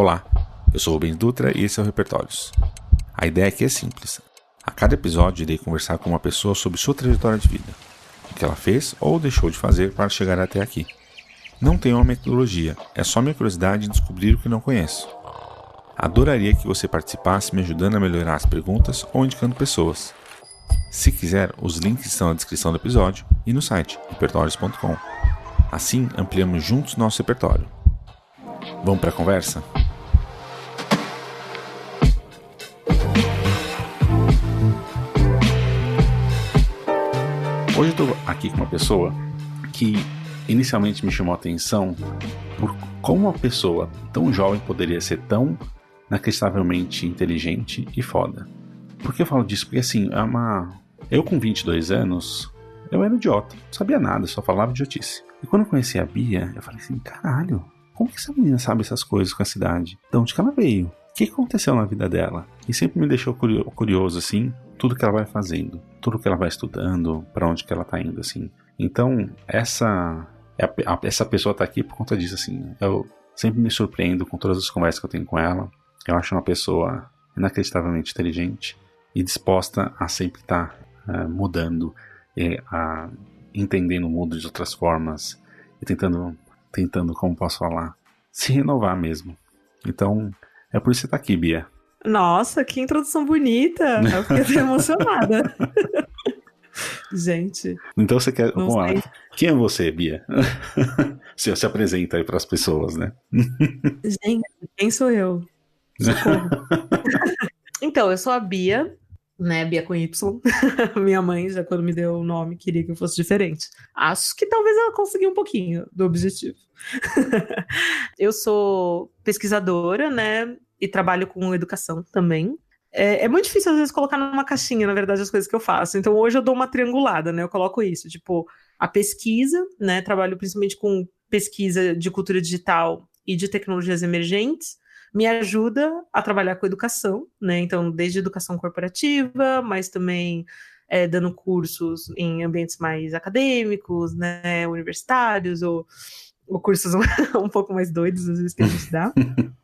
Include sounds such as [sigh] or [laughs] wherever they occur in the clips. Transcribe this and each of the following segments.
Olá, eu sou o Rubens Dutra e esse é o Repertórios. A ideia aqui é simples. A cada episódio irei conversar com uma pessoa sobre sua trajetória de vida, o que ela fez ou deixou de fazer para chegar até aqui. Não tenho uma metodologia, é só minha curiosidade em descobrir o que não conheço. Adoraria que você participasse me ajudando a melhorar as perguntas ou indicando pessoas. Se quiser, os links estão na descrição do episódio e no site repertórios.com. Assim, ampliamos juntos nosso repertório. Vamos para a conversa? Hoje estou aqui com uma pessoa que inicialmente me chamou a atenção por como uma pessoa tão jovem poderia ser tão inacreditavelmente inteligente e foda. Por que eu falo disso? Porque assim, é uma. Eu com 22 anos, eu era idiota, não sabia nada, só falava idiotice. E quando eu conheci a Bia, eu falei assim: caralho, como que essa menina sabe essas coisas com a cidade? De onde que ela veio? O que aconteceu na vida dela? E sempre me deixou curioso, assim, tudo que ela vai fazendo, tudo que ela vai estudando, para onde que ela tá indo, assim. Então, essa essa pessoa tá aqui por conta disso, assim. Eu sempre me surpreendo com todas as conversas que eu tenho com ela. Eu acho uma pessoa inacreditavelmente inteligente e disposta a sempre estar tá, uh, mudando e a entendendo o mundo de outras formas e tentando, tentando, como posso falar, se renovar mesmo. Então, é por isso que você tá aqui, Bia. Nossa, que introdução bonita! Eu fiquei até [laughs] emocionada. [laughs] Gente. Então você quer. Vamos lá. Quem é você, Bia? [laughs] se, se apresenta aí para as pessoas, né? Gente, quem sou eu? então, eu sou a Bia, né? Bia com Y. Minha mãe, já quando me deu o nome, queria que eu fosse diferente. Acho que talvez ela conseguiu um pouquinho do objetivo. eu sou pesquisadora, né? E trabalho com educação também. É, é, muito difícil, às vezes, colocar numa caixinha, na verdade, as coisas que eu faço. Então, hoje eu dou uma triangulada, né? Eu coloco isso, tipo, a pesquisa, né? Trabalho principalmente com pesquisa de cultura digital e de tecnologias emergentes. Me ajuda a trabalhar com educação, né? Então, desde educação corporativa, mas também é, dando cursos em ambientes mais acadêmicos, né? Universitários, ou, ou cursos [laughs] um pouco mais doidos, às vezes, que a gente dá. [laughs]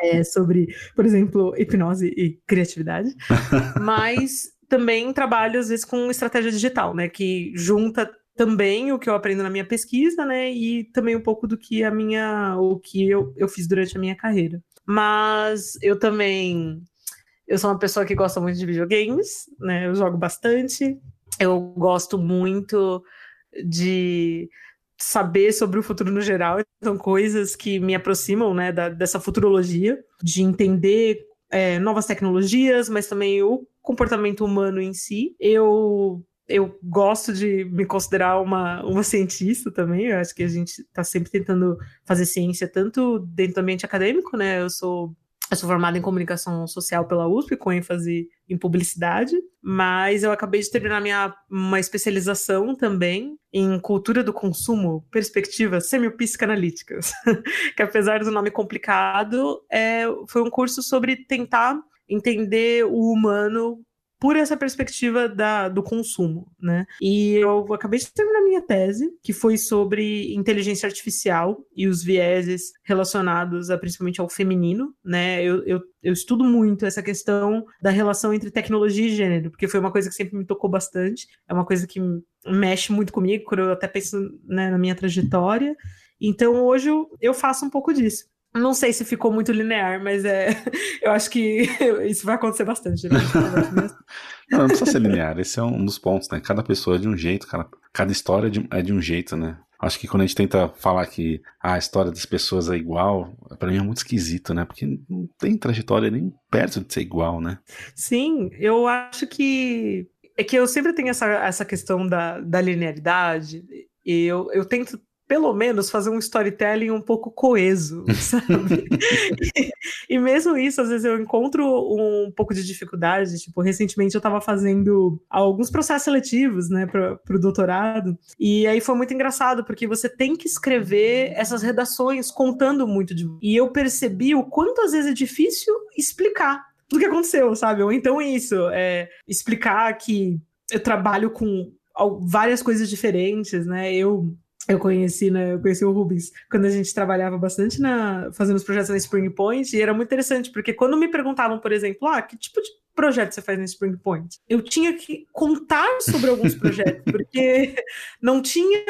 é, sobre, por exemplo, hipnose e criatividade, [laughs] mas também trabalho às vezes com estratégia digital, né, que junta também o que eu aprendo na minha pesquisa, né, e também um pouco do que a minha, o que eu, eu fiz durante a minha carreira. Mas eu também, eu sou uma pessoa que gosta muito de videogames, né, eu jogo bastante, eu gosto muito de saber sobre o futuro no geral. São coisas que me aproximam né, da, dessa futurologia, de entender é, novas tecnologias, mas também o comportamento humano em si. Eu eu gosto de me considerar uma, uma cientista também. Eu acho que a gente está sempre tentando fazer ciência, tanto dentro do ambiente acadêmico, né? Eu sou eu sou formada em comunicação social pela USP, com ênfase em publicidade, mas eu acabei de terminar minha, uma especialização também em cultura do consumo, perspectivas semiopsicanalíticas, [laughs] que apesar do nome complicado, é, foi um curso sobre tentar entender o humano por essa perspectiva da, do consumo, né? E eu acabei de terminar minha tese, que foi sobre inteligência artificial e os vieses relacionados a, principalmente ao feminino, né? Eu, eu, eu estudo muito essa questão da relação entre tecnologia e gênero, porque foi uma coisa que sempre me tocou bastante, é uma coisa que mexe muito comigo, quando eu até penso né, na minha trajetória. Então hoje eu, eu faço um pouco disso. Não sei se ficou muito linear, mas é, [laughs] eu acho que [laughs] isso vai acontecer bastante. Né? não, não precisa ser linear, esse é um dos pontos, né? Cada pessoa é de um jeito, cada, cada história é de, é de um jeito, né? Acho que quando a gente tenta falar que ah, a história das pessoas é igual, para mim é muito esquisito, né? Porque não tem trajetória nem perto de ser igual, né? Sim, eu acho que é que eu sempre tenho essa, essa questão da, da linearidade e eu, eu tento pelo menos fazer um storytelling um pouco coeso, [laughs] sabe? e, e, mesmo isso, às vezes eu encontro um pouco de dificuldade. Tipo, recentemente eu estava fazendo alguns processos seletivos, né, para o doutorado, e aí foi muito engraçado, porque você tem que escrever essas redações contando muito de. E eu percebi o quanto às vezes é difícil explicar tudo que aconteceu, sabe? Ou então isso, é explicar que eu trabalho com várias coisas diferentes, né? Eu eu conheci, né? Eu conheci o Rubens quando a gente trabalhava bastante na fazendo os projetos na Spring Point e era muito interessante porque quando me perguntavam, por exemplo, ah, que tipo de projeto você faz no Spring Point? Eu tinha que contar sobre alguns projetos, [laughs] porque não tinha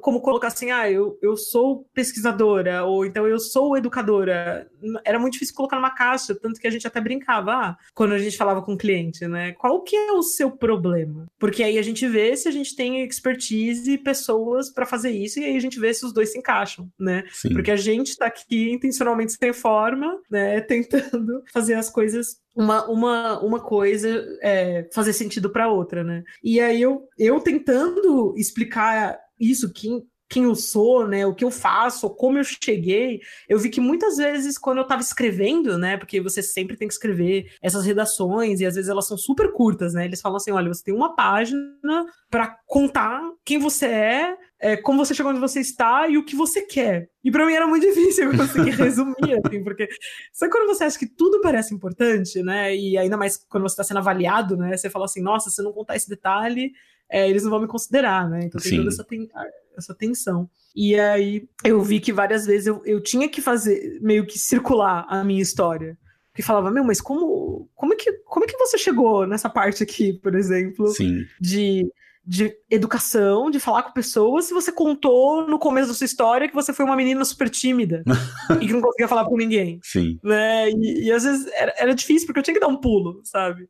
como colocar assim, ah, eu, eu sou pesquisadora, ou então eu sou educadora. Era muito difícil colocar numa caixa, tanto que a gente até brincava, ah, quando a gente falava com o cliente, né? Qual que é o seu problema? Porque aí a gente vê se a gente tem expertise e pessoas para fazer isso, e aí a gente vê se os dois se encaixam, né? Sim. Porque a gente está aqui intencionalmente sem forma, né? Tentando [laughs] fazer as coisas uma, uma, uma coisa é, fazer sentido para outra, né? E aí eu, eu tentando explicar isso, quem, quem eu sou, né, o que eu faço, como eu cheguei, eu vi que muitas vezes quando eu estava escrevendo, né, porque você sempre tem que escrever essas redações e às vezes elas são super curtas, né? Eles falam assim, olha, você tem uma página para contar quem você é, é, como você chegou onde você está e o que você quer. E para mim era muito difícil eu [laughs] conseguir resumir, assim, porque sabe quando você acha que tudo parece importante, né? E ainda mais quando você está sendo avaliado, né? Você fala assim, nossa, se não contar esse detalhe, é, eles não vão me considerar, né? Então tem Sim. toda essa, ten essa tensão. E aí eu vi que várias vezes eu, eu tinha que fazer, meio que circular a minha história. Que falava, meu, mas como, como, é que, como é que você chegou nessa parte aqui, por exemplo? Sim. De de educação, de falar com pessoas, se você contou no começo da sua história que você foi uma menina super tímida [laughs] e que não conseguia falar com ninguém. Sim. Né? E, e às vezes era, era, difícil, porque eu tinha que dar um pulo, sabe?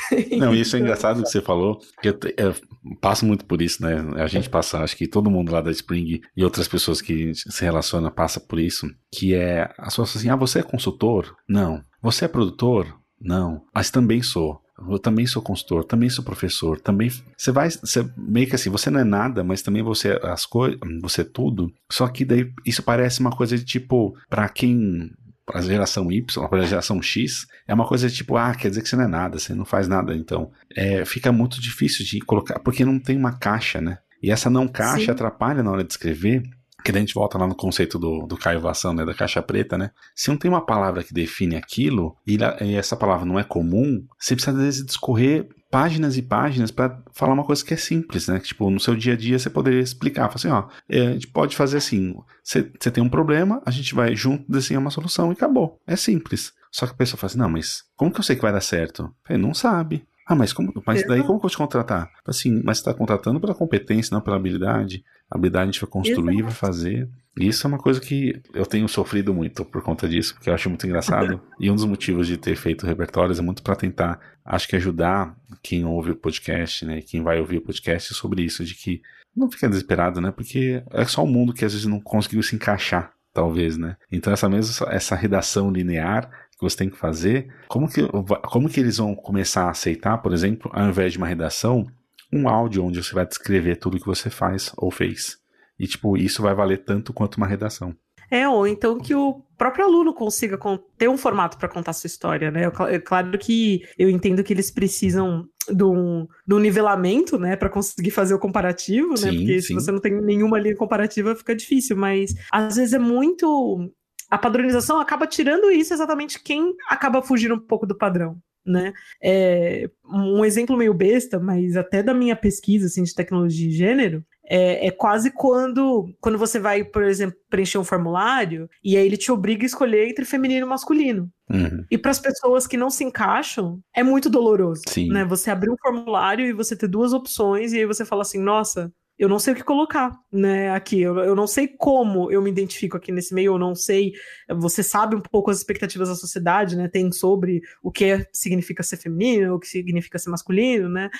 [laughs] Não, isso é engraçado que você falou, que eu, eu, passo muito por isso, né? A gente passa, acho que todo mundo lá da Spring e outras pessoas que se relacionam passa por isso, que é as pessoas assim, ah, você é consultor? Não. Você é produtor? Não. Mas também sou. Eu também sou consultor, também sou professor, também você vai, você, meio que assim, você não é nada, mas também você as coisas, você é tudo. Só que daí isso parece uma coisa de tipo para quem para a geração Y, para a geração X, é uma coisa de tipo, ah, quer dizer que você não é nada, você não faz nada, então é, fica muito difícil de colocar, porque não tem uma caixa, né? E essa não caixa Sim. atrapalha na hora de escrever, que a gente volta lá no conceito do, do Caio Vação, né, da caixa preta, né? Se não tem uma palavra que define aquilo, e, e essa palavra não é comum, você precisa às vezes discorrer páginas e páginas para falar uma coisa que é simples, né? Que, tipo, no seu dia a dia você poderia explicar, falar assim, ó, é, a gente pode fazer assim, você, tem um problema, a gente vai junto desenhar uma solução e acabou. É simples. Só que a pessoa fala assim, não, mas como que eu sei que vai dar certo? Ele não sabe. Ah, mas, como, mas daí como que eu te contratar? Assim, mas você está contratando pela competência, não pela habilidade. A habilidade a gente vai construir, Exato. vai fazer. E isso é uma coisa que eu tenho sofrido muito por conta disso, porque eu acho muito engraçado. [laughs] e um dos motivos de ter feito repertórios é muito para tentar, acho que ajudar quem ouve o podcast, né? Quem vai ouvir o podcast sobre isso, de que não fica desesperado, né? Porque é só o mundo que às vezes não conseguiu se encaixar talvez, né? Então essa mesma essa redação linear você tem que fazer, como que, como que eles vão começar a aceitar, por exemplo, ao invés de uma redação, um áudio onde você vai descrever tudo que você faz ou fez. E, tipo, isso vai valer tanto quanto uma redação. É, ou então que o próprio aluno consiga ter um formato para contar sua história, né? É claro que eu entendo que eles precisam de um, de um nivelamento, né, para conseguir fazer o comparativo, né? Sim, Porque sim. se você não tem nenhuma linha comparativa, fica difícil, mas às vezes é muito a padronização acaba tirando isso exatamente quem acaba fugindo um pouco do padrão. Né? É, um exemplo meio besta, mas até da minha pesquisa assim, de tecnologia e gênero, é, é, quase quando, quando você vai, por exemplo, preencher um formulário e aí ele te obriga a escolher entre feminino e masculino. Uhum. E para as pessoas que não se encaixam, é muito doloroso. Sim. Né? Você abrir um formulário e você ter duas opções e aí você fala assim: nossa, eu não sei o que colocar, né, aqui. Eu, eu não sei como eu me identifico aqui nesse meio, eu não sei. Você sabe um pouco as expectativas da sociedade, né? Tem sobre o que significa ser feminino, o que significa ser masculino, né?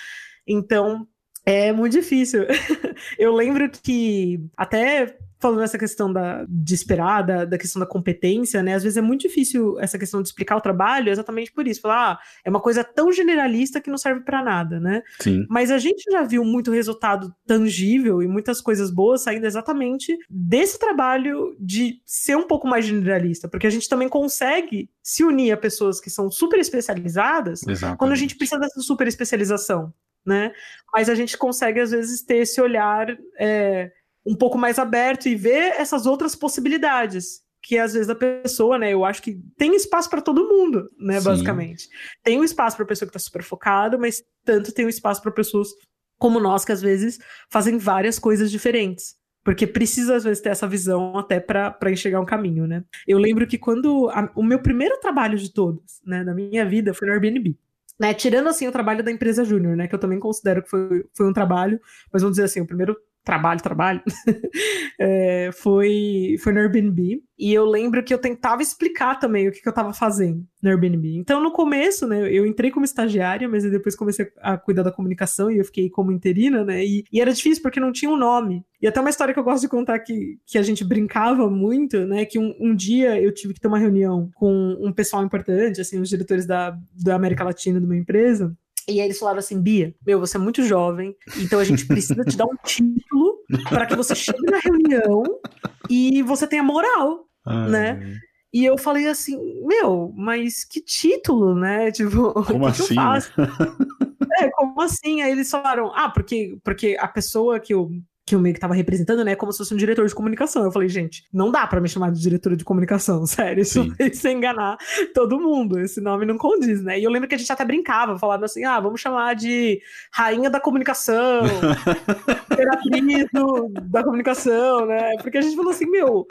Então, é muito difícil. [laughs] eu lembro que até falando essa questão da, de esperar, da, da, questão da competência, né? Às vezes é muito difícil essa questão de explicar o trabalho exatamente por isso. Falar, ah, é uma coisa tão generalista que não serve para nada, né? Sim. Mas a gente já viu muito resultado tangível e muitas coisas boas saindo exatamente desse trabalho de ser um pouco mais generalista, porque a gente também consegue se unir a pessoas que são super especializadas Exatamente. quando a gente precisa dessa super especialização. Né? Mas a gente consegue, às vezes, ter esse olhar é, um pouco mais aberto e ver essas outras possibilidades que às vezes a pessoa, né, eu acho que tem espaço para todo mundo, né, Sim. basicamente. Tem um espaço para pessoa que está super focada, mas tanto tem um espaço para pessoas como nós que às vezes fazem várias coisas diferentes. Porque precisa, às vezes, ter essa visão até para enxergar um caminho, né? Eu lembro que quando. A, o meu primeiro trabalho de todos, né, da minha vida, foi no Airbnb. Né, tirando assim o trabalho da empresa júnior, né, que eu também considero que foi, foi um trabalho, mas vamos dizer assim, o primeiro trabalho, trabalho, [laughs] é, foi, foi no Airbnb. E eu lembro que eu tentava explicar também o que, que eu estava fazendo no Airbnb. Então, no começo, né, eu entrei como estagiária, mas depois comecei a cuidar da comunicação e eu fiquei como interina, né? E, e, era difícil porque não tinha um nome. E até uma história que eu gosto de contar que, que a gente brincava muito, né? Que um, um dia eu tive que ter uma reunião com um pessoal importante, assim, os diretores da, da América Latina de uma empresa. E aí eles falaram assim, Bia, meu, você é muito jovem, então a gente precisa te dar um título para que você chegue na reunião e você tenha moral, Ai. né? E eu falei assim, meu, mas que título, né? Tipo, [laughs] como assim? é, como assim? Aí eles falaram, ah, porque, porque a pessoa que eu que o meio que tava representando, né, como se fosse um diretor de comunicação. Eu falei, gente, não dá para me chamar de diretora de comunicação, [laughs] sério, isso, isso é enganar todo mundo, esse nome não condiz, né? E eu lembro que a gente até brincava, falava assim, ah, vamos chamar de rainha da comunicação, [laughs] imperatriz da comunicação, né? Porque a gente falou assim, meu,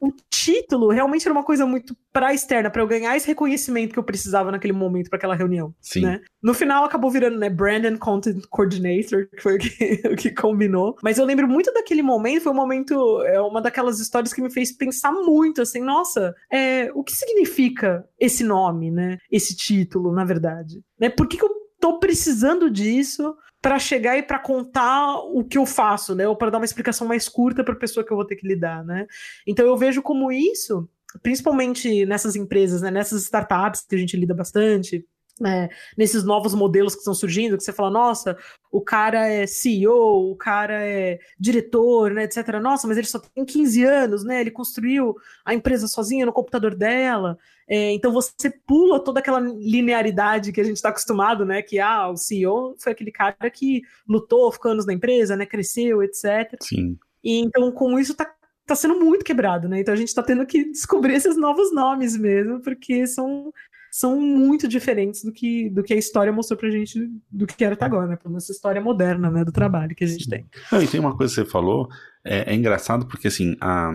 o título realmente era uma coisa muito pra externa, para eu ganhar esse reconhecimento que eu precisava naquele momento para aquela reunião. Sim. Né? No final acabou virando, né, Brand and Content Coordinator, que foi o que, [laughs] o que combinou. Mas eu lembro muito daquele momento, foi um momento, é uma daquelas histórias que me fez pensar muito, assim, nossa, é, o que significa esse nome, né? Esse título, na verdade. Né? Por que, que eu tô precisando disso? para chegar e para contar o que eu faço, né? Ou para dar uma explicação mais curta para a pessoa que eu vou ter que lidar, né? Então eu vejo como isso, principalmente nessas empresas, né? Nessas startups que a gente lida bastante, né? nesses novos modelos que estão surgindo, que você fala, nossa, o cara é CEO, o cara é diretor, né, etc. Nossa, mas ele só tem 15 anos, né? Ele construiu a empresa sozinho no computador dela. É, então você pula toda aquela linearidade que a gente está acostumado, né? Que ah, o CEO foi aquele cara que lutou, ficou anos na empresa, né? Cresceu, etc. Sim. E então, com isso, tá, tá sendo muito quebrado, né? Então a gente está tendo que descobrir esses novos nomes mesmo, porque são são muito diferentes do que, do que a história mostrou pra gente do que era até agora, né? Pela nossa história moderna, né? Do trabalho que a gente tem. Não, e tem uma coisa que você falou, é, é engraçado porque assim, a,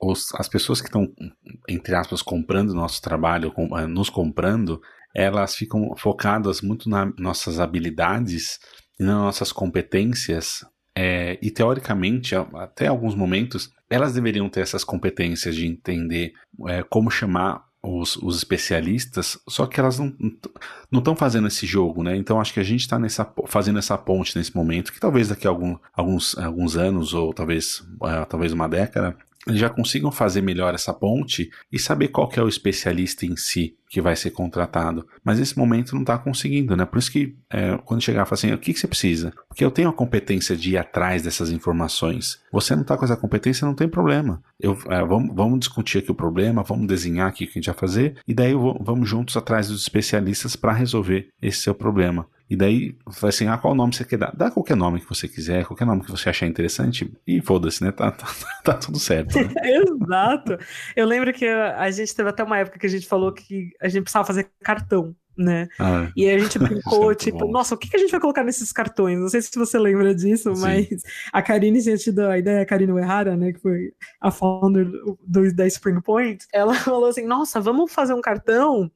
os, as pessoas que estão, entre aspas, comprando nosso trabalho, com, uh, nos comprando, elas ficam focadas muito nas nossas habilidades e nas nossas competências. É, e teoricamente, até alguns momentos, elas deveriam ter essas competências de entender é, como chamar os, os, especialistas, só que elas não estão fazendo esse jogo, né? Então acho que a gente está fazendo essa ponte nesse momento, que talvez daqui a algum, alguns, alguns anos, ou talvez, uh, talvez uma década, já consigam fazer melhor essa ponte e saber qual que é o especialista em si que vai ser contratado. Mas nesse momento não está conseguindo, né? Por isso que é, quando chegar, fala assim, o que, que, você precisa? Porque eu tenho a competência de ir atrás dessas informações. Você não está com essa competência, não tem problema. Eu, é, vamos, vamos discutir aqui o problema, vamos desenhar aqui o que a gente vai fazer, e daí vou, vamos juntos atrás dos especialistas para resolver esse seu problema. E daí vai assim, ah, qual nome você quer dar? Dá qualquer nome que você quiser, qualquer nome que você achar interessante e foda-se, né? Tá, tá, [laughs] tá, tudo certo. Né? [laughs] Exato. Eu lembro que a gente teve até uma época que a gente falou que a gente precisava fazer cartão né? Ah, e a gente [laughs] brincou, é tipo, bom. nossa, o que, que a gente vai colocar nesses cartões? Não sei se você lembra disso, Sim. mas a Karine tinha tido a ideia, a Karine Uehara, né, que foi a founder do, da Spring Point, ela [laughs] falou assim, nossa, vamos fazer um cartão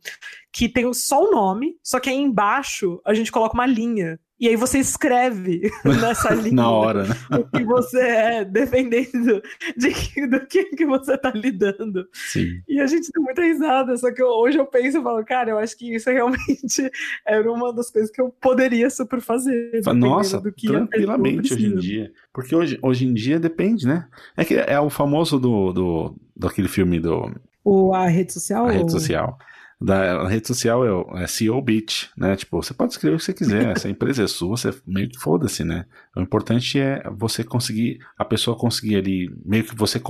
que tem só o nome, só que aí embaixo a gente coloca uma linha e aí você escreve [laughs] nessa linha Na hora, né? o que você é, dependendo de que, do que, que você tá lidando. Sim. E a gente tem muita risada, só que eu, hoje eu penso e falo, cara, eu acho que isso realmente [laughs] era uma das coisas que eu poderia super fazer. Nossa, do que tranquilamente hoje em dia. Porque hoje, hoje em dia depende, né? É que é o famoso do, do, daquele filme do... O, a rede social? A rede social da rede social é, é CEO Beach, né? Tipo, você pode escrever o que você quiser, [laughs] essa empresa é sua, você meio que foda-se, né? O importante é você conseguir, a pessoa conseguir ali, meio que você,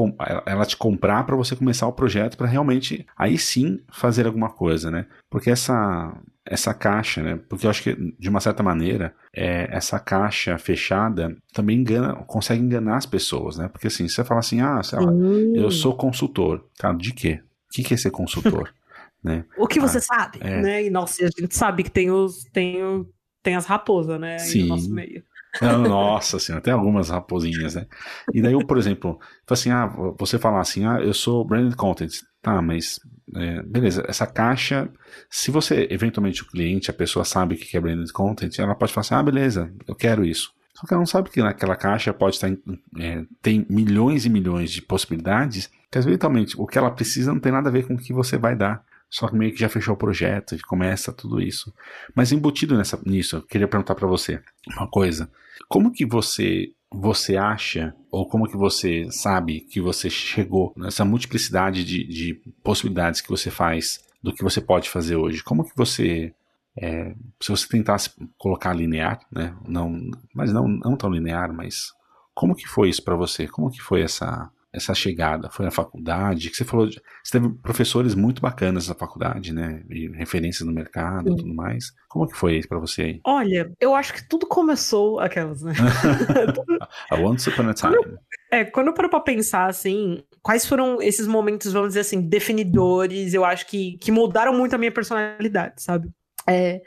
ela te comprar para você começar o projeto para realmente, aí sim, fazer alguma coisa, né? Porque essa, essa caixa, né? Porque eu acho que, de uma certa maneira, é, essa caixa fechada também engana, consegue enganar as pessoas, né? Porque assim, você fala assim, ah, lá, eu sou consultor. Cara, de quê? O que é ser consultor? [laughs] Né? O que você ah, sabe, é. né? E nossa, a gente sabe que tem os tem, o, tem as raposas, né? Sim. no nosso meio. Nossa senhora, tem algumas raposinhas, né? E daí eu, por exemplo, assim, ah, você falar assim, ah, eu sou branded content. Tá, mas é, beleza, essa caixa, se você, eventualmente o cliente, a pessoa sabe o que é branded content, ela pode falar assim, ah, beleza, eu quero isso. Só que ela não sabe que naquela caixa pode estar, é, tem milhões e milhões de possibilidades, que eventualmente o que ela precisa não tem nada a ver com o que você vai dar. Só que meio que já fechou o projeto e começa tudo isso. Mas embutido nessa, nisso, eu queria perguntar para você uma coisa. Como que você você acha, ou como que você sabe que você chegou nessa multiplicidade de, de possibilidades que você faz do que você pode fazer hoje? Como que você é, se você tentasse colocar linear, né? Não, mas não, não tão linear, mas como que foi isso para você? Como que foi essa essa chegada? Foi na faculdade? Que você falou, você teve professores muito bacanas na faculdade, né? E referências no mercado e tudo mais. Como que foi isso para você aí? Olha, eu acho que tudo começou aquelas, né? [laughs] a Once Upon a Time. Quando, é, quando eu paro pra pensar, assim, quais foram esses momentos, vamos dizer assim, definidores, eu acho que, que mudaram muito a minha personalidade, sabe? É,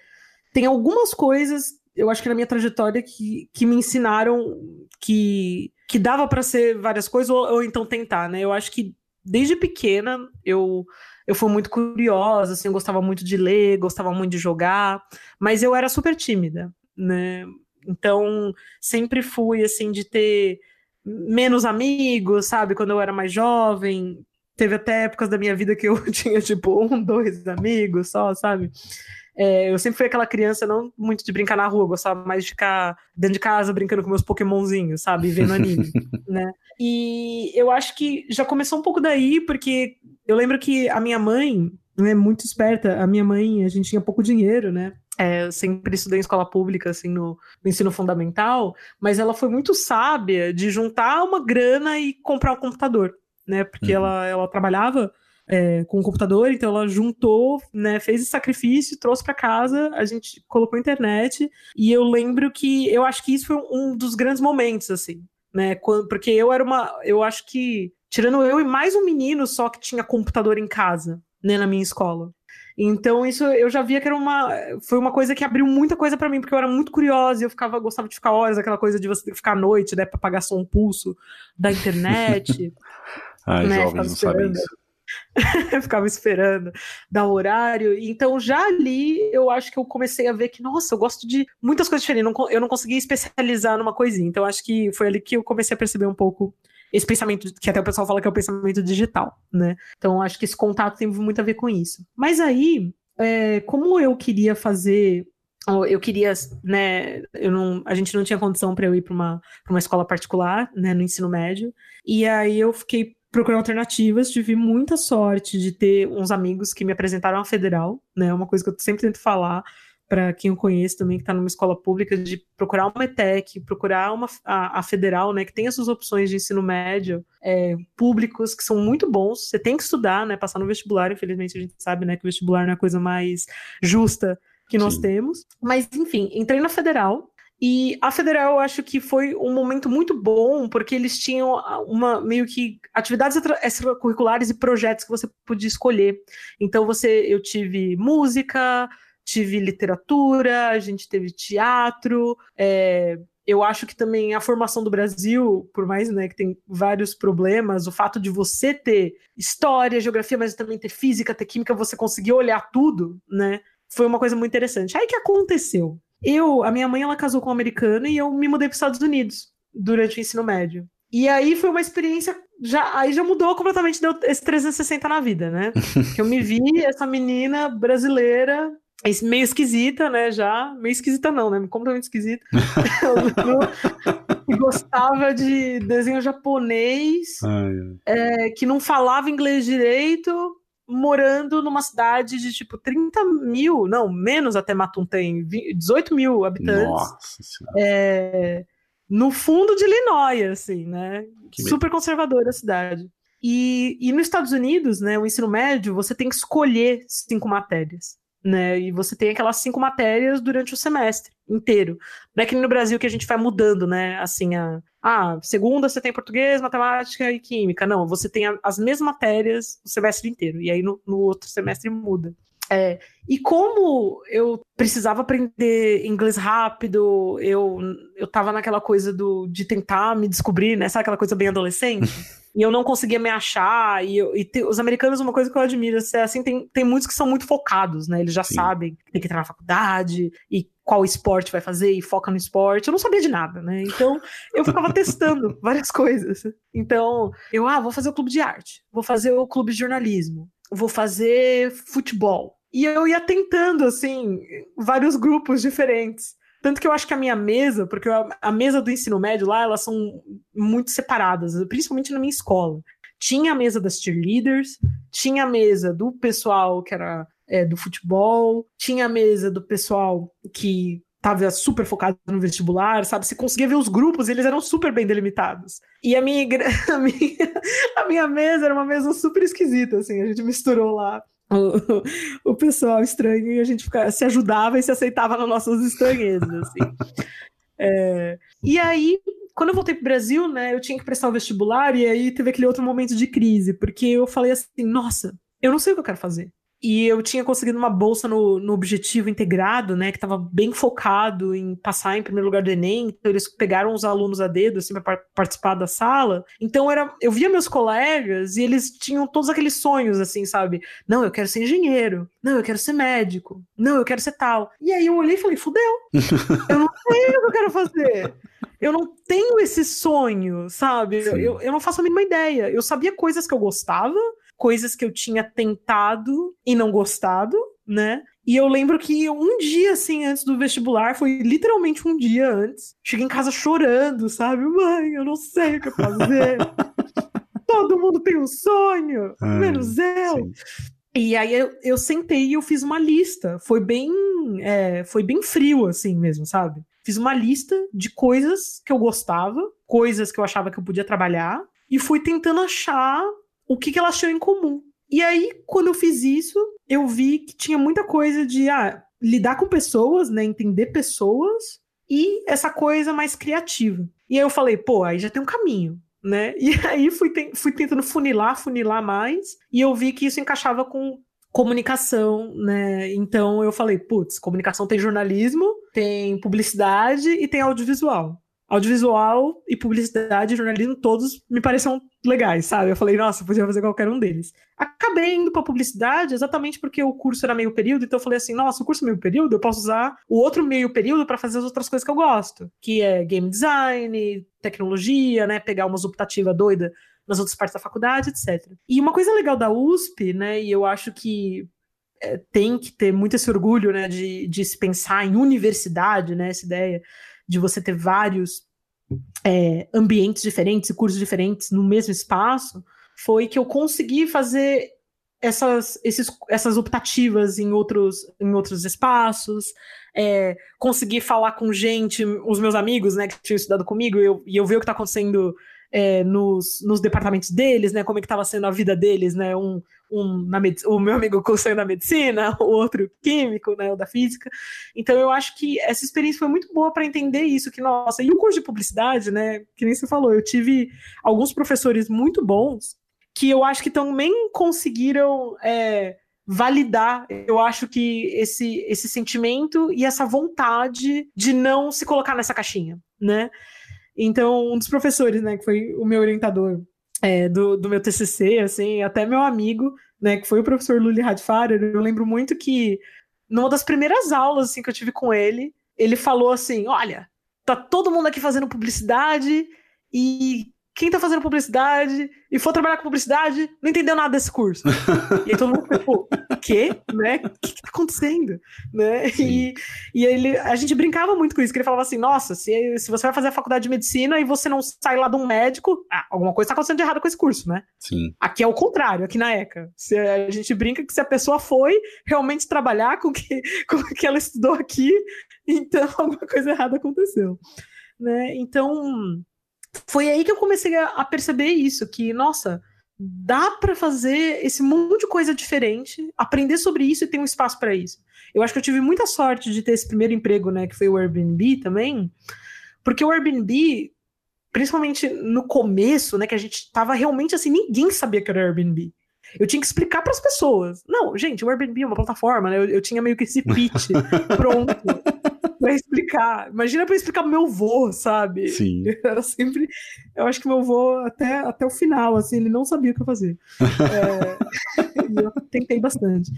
tem algumas coisas, eu acho que na minha trajetória, que, que me ensinaram que que dava para ser várias coisas ou, ou, então tentar, né? Eu acho que desde pequena eu eu fui muito curiosa, assim, eu gostava muito de ler, gostava muito de jogar, mas eu era super tímida, né? Então, sempre fui assim de ter menos amigos, sabe? Quando eu era mais jovem, teve até épocas da minha vida que eu [laughs] tinha tipo um, dois amigos só, sabe? É, eu sempre fui aquela criança não muito de brincar na rua, gostava mais de ficar dentro de casa brincando com meus pokémonzinhos, sabe? Vendo anime, [laughs] né? E eu acho que já começou um pouco daí, porque eu lembro que a minha mãe, né, muito esperta, a minha mãe, a gente tinha pouco dinheiro, né? É, eu sempre estudei em escola pública, assim, no, no, ensino fundamental, mas ela foi muito sábia de juntar uma grana e comprar um computador, né? Porque uhum. ela, ela trabalhava é, com o computador, então ela juntou, né, fez esse sacrifício, trouxe para casa, a gente colocou internet, e eu lembro que eu acho que isso foi um dos grandes momentos, assim, né, quando, porque eu era uma, eu acho que, tirando eu e mais um menino só que tinha computador em casa, né, na minha escola. Então isso eu já via que era uma foi uma coisa que abriu muita coisa para mim, porque eu era muito curiosa, e eu ficava gostava de ficar horas, aquela coisa de você ficar à noite, né, para pagar só um pulso da internet. [laughs] Ai, né, jovens não sabem isso. [laughs] eu ficava esperando dar horário. Então, já ali, eu acho que eu comecei a ver que, nossa, eu gosto de muitas coisas diferentes. Eu não conseguia especializar numa coisinha. Então, acho que foi ali que eu comecei a perceber um pouco esse pensamento, que até o pessoal fala que é o pensamento digital, né? Então, acho que esse contato tem muito a ver com isso. Mas aí, é, como eu queria fazer eu queria, né, eu não, a gente não tinha condição para eu ir para uma, uma escola particular, né, no ensino médio, e aí eu fiquei procurando alternativas, tive muita sorte de ter uns amigos que me apresentaram a federal, né? Uma coisa que eu sempre tento falar para quem eu conheço também que está numa escola pública de procurar uma ETEC, procurar uma a, a, federal, né, que tem essas opções de ensino médio é, públicos que são muito bons. Você tem que estudar, né, passar no vestibular. Infelizmente a gente sabe, né, que o vestibular não é a coisa mais justa que nós Sim. temos. Mas enfim, entrei na federal e a Federal eu acho que foi um momento muito bom, porque eles tinham uma meio que atividades extracurriculares e projetos que você podia escolher. Então você eu tive música, tive literatura, a gente teve teatro, é, eu acho que também a formação do Brasil, por mais né, que tem vários problemas, o fato de você ter história, geografia, mas também ter física, ter química, você conseguir olhar tudo, né? Foi uma coisa muito interessante. Aí que aconteceu? Eu, a minha mãe, ela casou com um americano e eu me mudei para os Estados Unidos durante o ensino médio. E aí foi uma experiência já aí já mudou completamente deu esse 360 na vida, né? [laughs] que eu me vi essa menina brasileira meio esquisita, né? Já meio esquisita não, né? Completamente esquisita. [laughs] que gostava de desenho japonês, ai, ai. É, que não falava inglês direito morando numa cidade de tipo 30 mil, não, menos até Matum tem, 18 mil habitantes. Nossa senhora. É, no fundo de Illinois, assim, né? Que Super conservadora a cidade. E, e nos Estados Unidos, né, o ensino médio, você tem que escolher cinco matérias né? E você tem aquelas cinco matérias durante o semestre inteiro. Não é que no Brasil que a gente vai mudando, né? Assim, a, ah, segunda você tem português, matemática e química. Não, você tem as mesmas matérias o semestre inteiro. E aí no, no outro semestre muda. É, e como eu precisava aprender inglês rápido, eu, eu tava naquela coisa do, de tentar me descobrir, né? Sabe aquela coisa bem adolescente? [laughs] e eu não conseguia me achar. E, eu, e te, os americanos, uma coisa que eu admiro, é assim, tem, tem muitos que são muito focados, né? Eles já Sim. sabem que tem que entrar na faculdade e qual esporte vai fazer e foca no esporte. Eu não sabia de nada, né? Então eu ficava testando [laughs] várias coisas. Então, eu, ah, vou fazer o clube de arte, vou fazer o clube de jornalismo, vou fazer futebol. E eu ia tentando, assim, vários grupos diferentes. Tanto que eu acho que a minha mesa, porque a mesa do ensino médio lá, elas são muito separadas, principalmente na minha escola. Tinha a mesa das cheerleaders, tinha a mesa do pessoal que era é, do futebol, tinha a mesa do pessoal que estava super focado no vestibular, sabe? Você conseguia ver os grupos, eles eram super bem delimitados. E a minha, [laughs] a minha, a minha mesa era uma mesa super esquisita, assim, a gente misturou lá o, o pessoal estranho e a gente se ajudava e se aceitava nas nossas estranhezas, assim. É, e aí, quando eu voltei pro Brasil, né, eu tinha que prestar o vestibular e aí teve aquele outro momento de crise, porque eu falei assim, nossa, eu não sei o que eu quero fazer. E eu tinha conseguido uma bolsa no, no objetivo integrado, né? Que estava bem focado em passar em primeiro lugar do Enem. Então eles pegaram os alunos a dedo, assim, para participar da sala. Então era, eu via meus colegas e eles tinham todos aqueles sonhos, assim, sabe? Não, eu quero ser engenheiro. Não, eu quero ser médico. Não, eu quero ser tal. E aí eu olhei e falei, fudeu. [laughs] eu não sei o que eu quero fazer. Eu não tenho esse sonho, sabe? Eu, eu não faço a mínima ideia. Eu sabia coisas que eu gostava, coisas que eu tinha tentado e não gostado, né? E eu lembro que um dia, assim, antes do vestibular, foi literalmente um dia antes, cheguei em casa chorando, sabe? Mãe, eu não sei o que fazer. [laughs] Todo mundo tem um sonho, Ai, menos eu. Sim. E aí eu, eu sentei e eu fiz uma lista. Foi bem, é, foi bem frio, assim mesmo, sabe? Fiz uma lista de coisas que eu gostava, coisas que eu achava que eu podia trabalhar, e fui tentando achar o que, que elas tinham em comum. E aí, quando eu fiz isso, eu vi que tinha muita coisa de ah, lidar com pessoas, né? Entender pessoas e essa coisa mais criativa. E aí eu falei, pô, aí já tem um caminho, né? [laughs] E aí fui, fui tentando funilar, funilar mais, e eu vi que isso encaixava com comunicação, né? Então eu falei, putz, comunicação tem jornalismo, tem publicidade e tem audiovisual audiovisual e publicidade e jornalismo, todos me pareciam legais, sabe? Eu falei, nossa, podia fazer qualquer um deles. Acabei indo para publicidade exatamente porque o curso era meio período, então eu falei assim, nossa, o curso é meio período, eu posso usar o outro meio período para fazer as outras coisas que eu gosto, que é game design, tecnologia, né, pegar umas optativa doida nas outras partes da faculdade, etc. E uma coisa legal da USP, né, e eu acho que é, tem que ter muito esse orgulho, né, de, de se pensar em universidade, né, essa ideia de você ter vários é, ambientes diferentes e cursos diferentes no mesmo espaço, foi que eu consegui fazer essas, esses, essas optativas em outros, em outros espaços, é, conseguir falar com gente, os meus amigos, né, que tinham estudado comigo, e eu, e eu ver o que está acontecendo é, nos, nos departamentos deles, né, como é que estava sendo a vida deles, né, um, um na o meu amigo [laughs] cursando na medicina, o outro químico, né, o da física. Então eu acho que essa experiência foi muito boa para entender isso, que nossa, e o curso de publicidade, né, que nem você falou, eu tive alguns professores muito bons que eu acho que também conseguiram é, validar, eu acho que esse, esse sentimento e essa vontade de não se colocar nessa caixinha, né? Então, um dos professores, né, que foi o meu orientador, é, do, do meu TCC, assim, até meu amigo, né, que foi o professor Luli Radfarer, eu lembro muito que numa das primeiras aulas, assim, que eu tive com ele, ele falou assim, olha, tá todo mundo aqui fazendo publicidade e quem tá fazendo publicidade e for trabalhar com publicidade não entendeu nada desse curso. e aí todo mundo ficou, o quê? Né? O que, que tá acontecendo? Né? E, e ele, a gente brincava muito com isso, que ele falava assim, nossa, se, se você vai fazer a faculdade de medicina e você não sai lá de um médico, ah, alguma coisa tá acontecendo de errado com esse curso, né? Sim. Aqui é o contrário, aqui na ECA. Se a gente brinca que se a pessoa foi realmente trabalhar com que, [laughs] com o que ela estudou aqui, então [laughs] alguma coisa errada aconteceu. Né? Então foi aí que eu comecei a, a perceber isso, que, nossa, dá para fazer esse monte de coisa diferente, aprender sobre isso e ter um espaço para isso. Eu acho que eu tive muita sorte de ter esse primeiro emprego, né, que foi o Airbnb também, porque o Airbnb, principalmente no começo, né, que a gente tava realmente assim, ninguém sabia que era Airbnb. Eu tinha que explicar para as pessoas. Não, gente, o Airbnb é uma plataforma, né? Eu, eu tinha meio que esse pitch [laughs] pronto para explicar. Imagina para explicar meu vô, sabe? Sim. [laughs] Era sempre. Eu acho que meu vô, até, até o final, assim, ele não sabia o que fazer. é... [laughs] eu tentei bastante.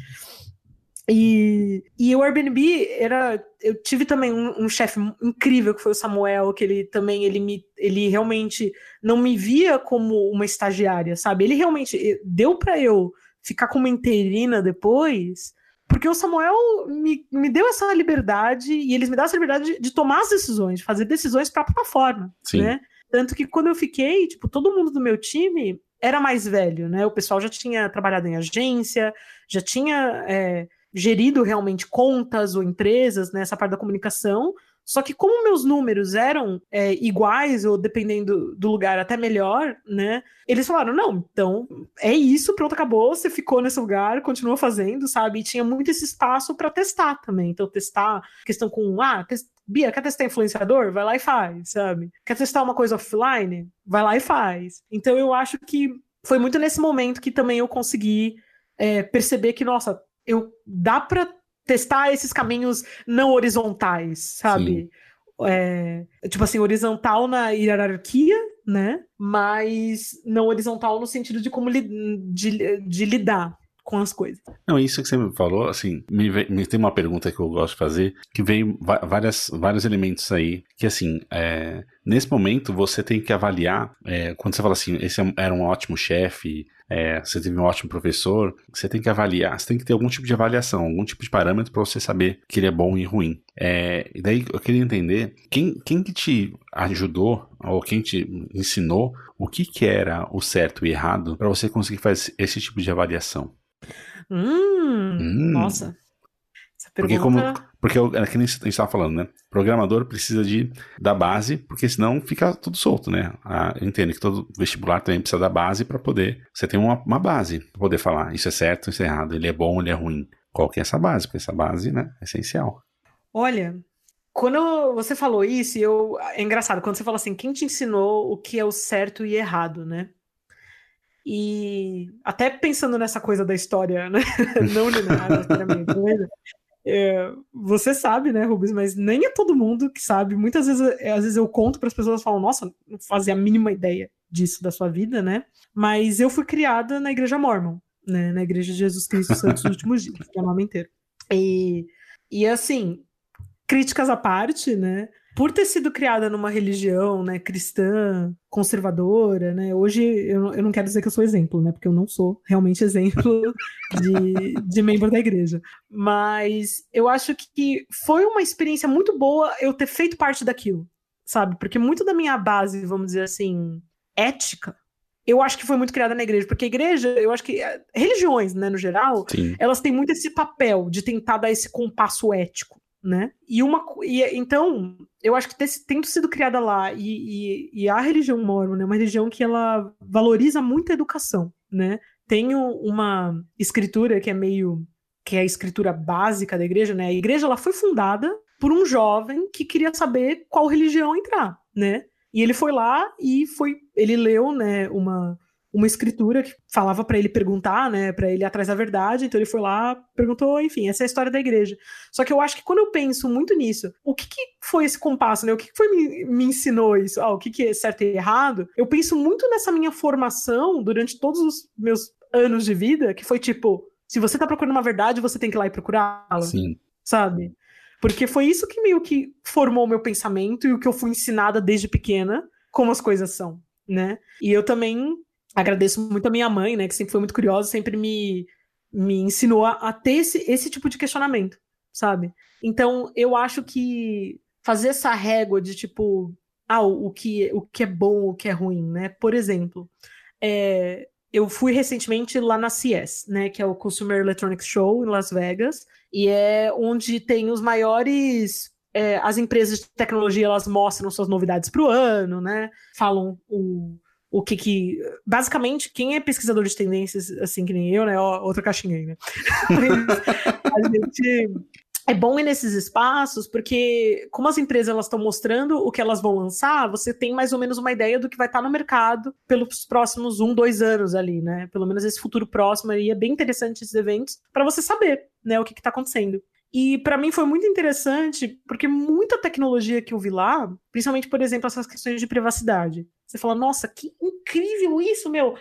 E, e o Airbnb era. Eu tive também um, um chefe incrível que foi o Samuel, que ele também ele me ele realmente não me via como uma estagiária, sabe? Ele realmente deu para eu ficar como interina depois, porque o Samuel me, me deu essa liberdade e eles me dão essa liberdade de, de tomar as decisões, de fazer decisões para a plataforma, Sim. né? Tanto que quando eu fiquei, tipo, todo mundo do meu time era mais velho, né? O pessoal já tinha trabalhado em agência, já tinha é, gerido realmente contas ou empresas nessa né, parte da comunicação. Só que como meus números eram é, iguais, ou dependendo do lugar, até melhor, né? Eles falaram, não, então é isso, pronto, acabou, você ficou nesse lugar, continua fazendo, sabe? E tinha muito esse espaço para testar também. Então, testar questão com, ah, test... Bia, quer testar influenciador? Vai lá e faz, sabe? Quer testar uma coisa offline? Vai lá e faz. Então, eu acho que foi muito nesse momento que também eu consegui é, perceber que, nossa, eu dá para testar esses caminhos não horizontais, sabe? É, tipo assim, horizontal na hierarquia, né? Mas não horizontal no sentido de como li, de, de lidar com as coisas. Não, isso que você me falou, assim, me, me tem uma pergunta que eu gosto de fazer, que veio várias, vários elementos aí, que assim, é, nesse momento você tem que avaliar, é, quando você fala assim, esse é era um ótimo chefe, é, você teve um ótimo professor, você tem que avaliar, você tem que ter algum tipo de avaliação, algum tipo de parâmetro para você saber que ele é bom e ruim. É, e daí eu queria entender quem, quem que te ajudou ou quem te ensinou o que, que era o certo e errado para você conseguir fazer esse tipo de avaliação. Hum, hum. Nossa. Pergunta... Porque, como, porque é que nem a gente estava falando, né? Programador precisa de, da base, porque senão fica tudo solto, né? Ah, eu entendo que todo vestibular também precisa da base para poder. Você tem uma, uma base para poder falar isso é certo, isso é errado, ele é bom, ele é ruim. Qual que é essa base? Porque essa base, né, é essencial. Olha, quando você falou isso, eu é engraçado, quando você fala assim, quem te ensinou o que é o certo e errado, né? E até pensando nessa coisa da história, né? [laughs] não linear [laughs] necessariamente? É, você sabe, né, Rubens, mas nem é todo mundo que sabe. Muitas vezes, é, às vezes eu conto para as pessoas falam, nossa, não fazia a mínima ideia disso da sua vida, né? Mas eu fui criada na igreja mormon, né? Na igreja de Jesus Cristo Santos dos Últimos Dias, que é o nome inteiro. E, e assim, críticas à parte, né? Por ter sido criada numa religião né, cristã, conservadora, né? Hoje eu, eu não quero dizer que eu sou exemplo, né? Porque eu não sou realmente [laughs] exemplo de, de membro da igreja. Mas eu acho que foi uma experiência muito boa eu ter feito parte daquilo, sabe? Porque muito da minha base, vamos dizer assim, ética, eu acho que foi muito criada na igreja, porque a igreja, eu acho que eh, religiões, né, no geral, Sim. elas têm muito esse papel de tentar dar esse compasso ético, né? E uma e, então, eu acho que tendo sido criada lá e, e, e a religião mormon é uma religião que ela valoriza muito a educação, né? Tem uma escritura que é meio que é a escritura básica da igreja, né? A igreja ela foi fundada por um jovem que queria saber qual religião entrar, né? E ele foi lá e foi, ele leu, né, uma uma escritura que falava para ele perguntar, né, para ele ir atrás da verdade. Então ele foi lá, perguntou, enfim, essa é a história da igreja. Só que eu acho que quando eu penso muito nisso, o que, que foi esse compasso, né? O que, que foi me, me ensinou isso? Ah, o que, que é certo e errado? Eu penso muito nessa minha formação durante todos os meus anos de vida, que foi tipo, se você tá procurando uma verdade, você tem que ir lá e procurá-la. Sim. Sabe? Porque foi isso que meio que formou o meu pensamento e o que eu fui ensinada desde pequena, como as coisas são, né? E eu também agradeço muito a minha mãe, né, que sempre foi muito curiosa, sempre me, me ensinou a, a ter esse, esse tipo de questionamento, sabe? Então, eu acho que fazer essa régua de tipo, ah, o, que, o que é bom, o que é ruim, né? Por exemplo, é, eu fui recentemente lá na CES, né, que é o Consumer Electronics Show em Las Vegas, e é onde tem os maiores é, as empresas de tecnologia elas mostram suas novidades para o ano, né? Falam o, o que que. Basicamente, quem é pesquisador de tendências, assim que nem eu, né? Outra caixinha aí, né? [laughs] a gente. é bom ir nesses espaços porque, como as empresas elas estão mostrando o que elas vão lançar, você tem mais ou menos uma ideia do que vai estar no mercado pelos próximos um, dois anos ali, né? Pelo menos esse futuro próximo aí é bem interessante esses eventos para você saber, né, o que está acontecendo. E para mim foi muito interessante porque muita tecnologia que eu vi lá, principalmente, por exemplo, essas questões de privacidade. Você fala, nossa, que incrível isso, meu!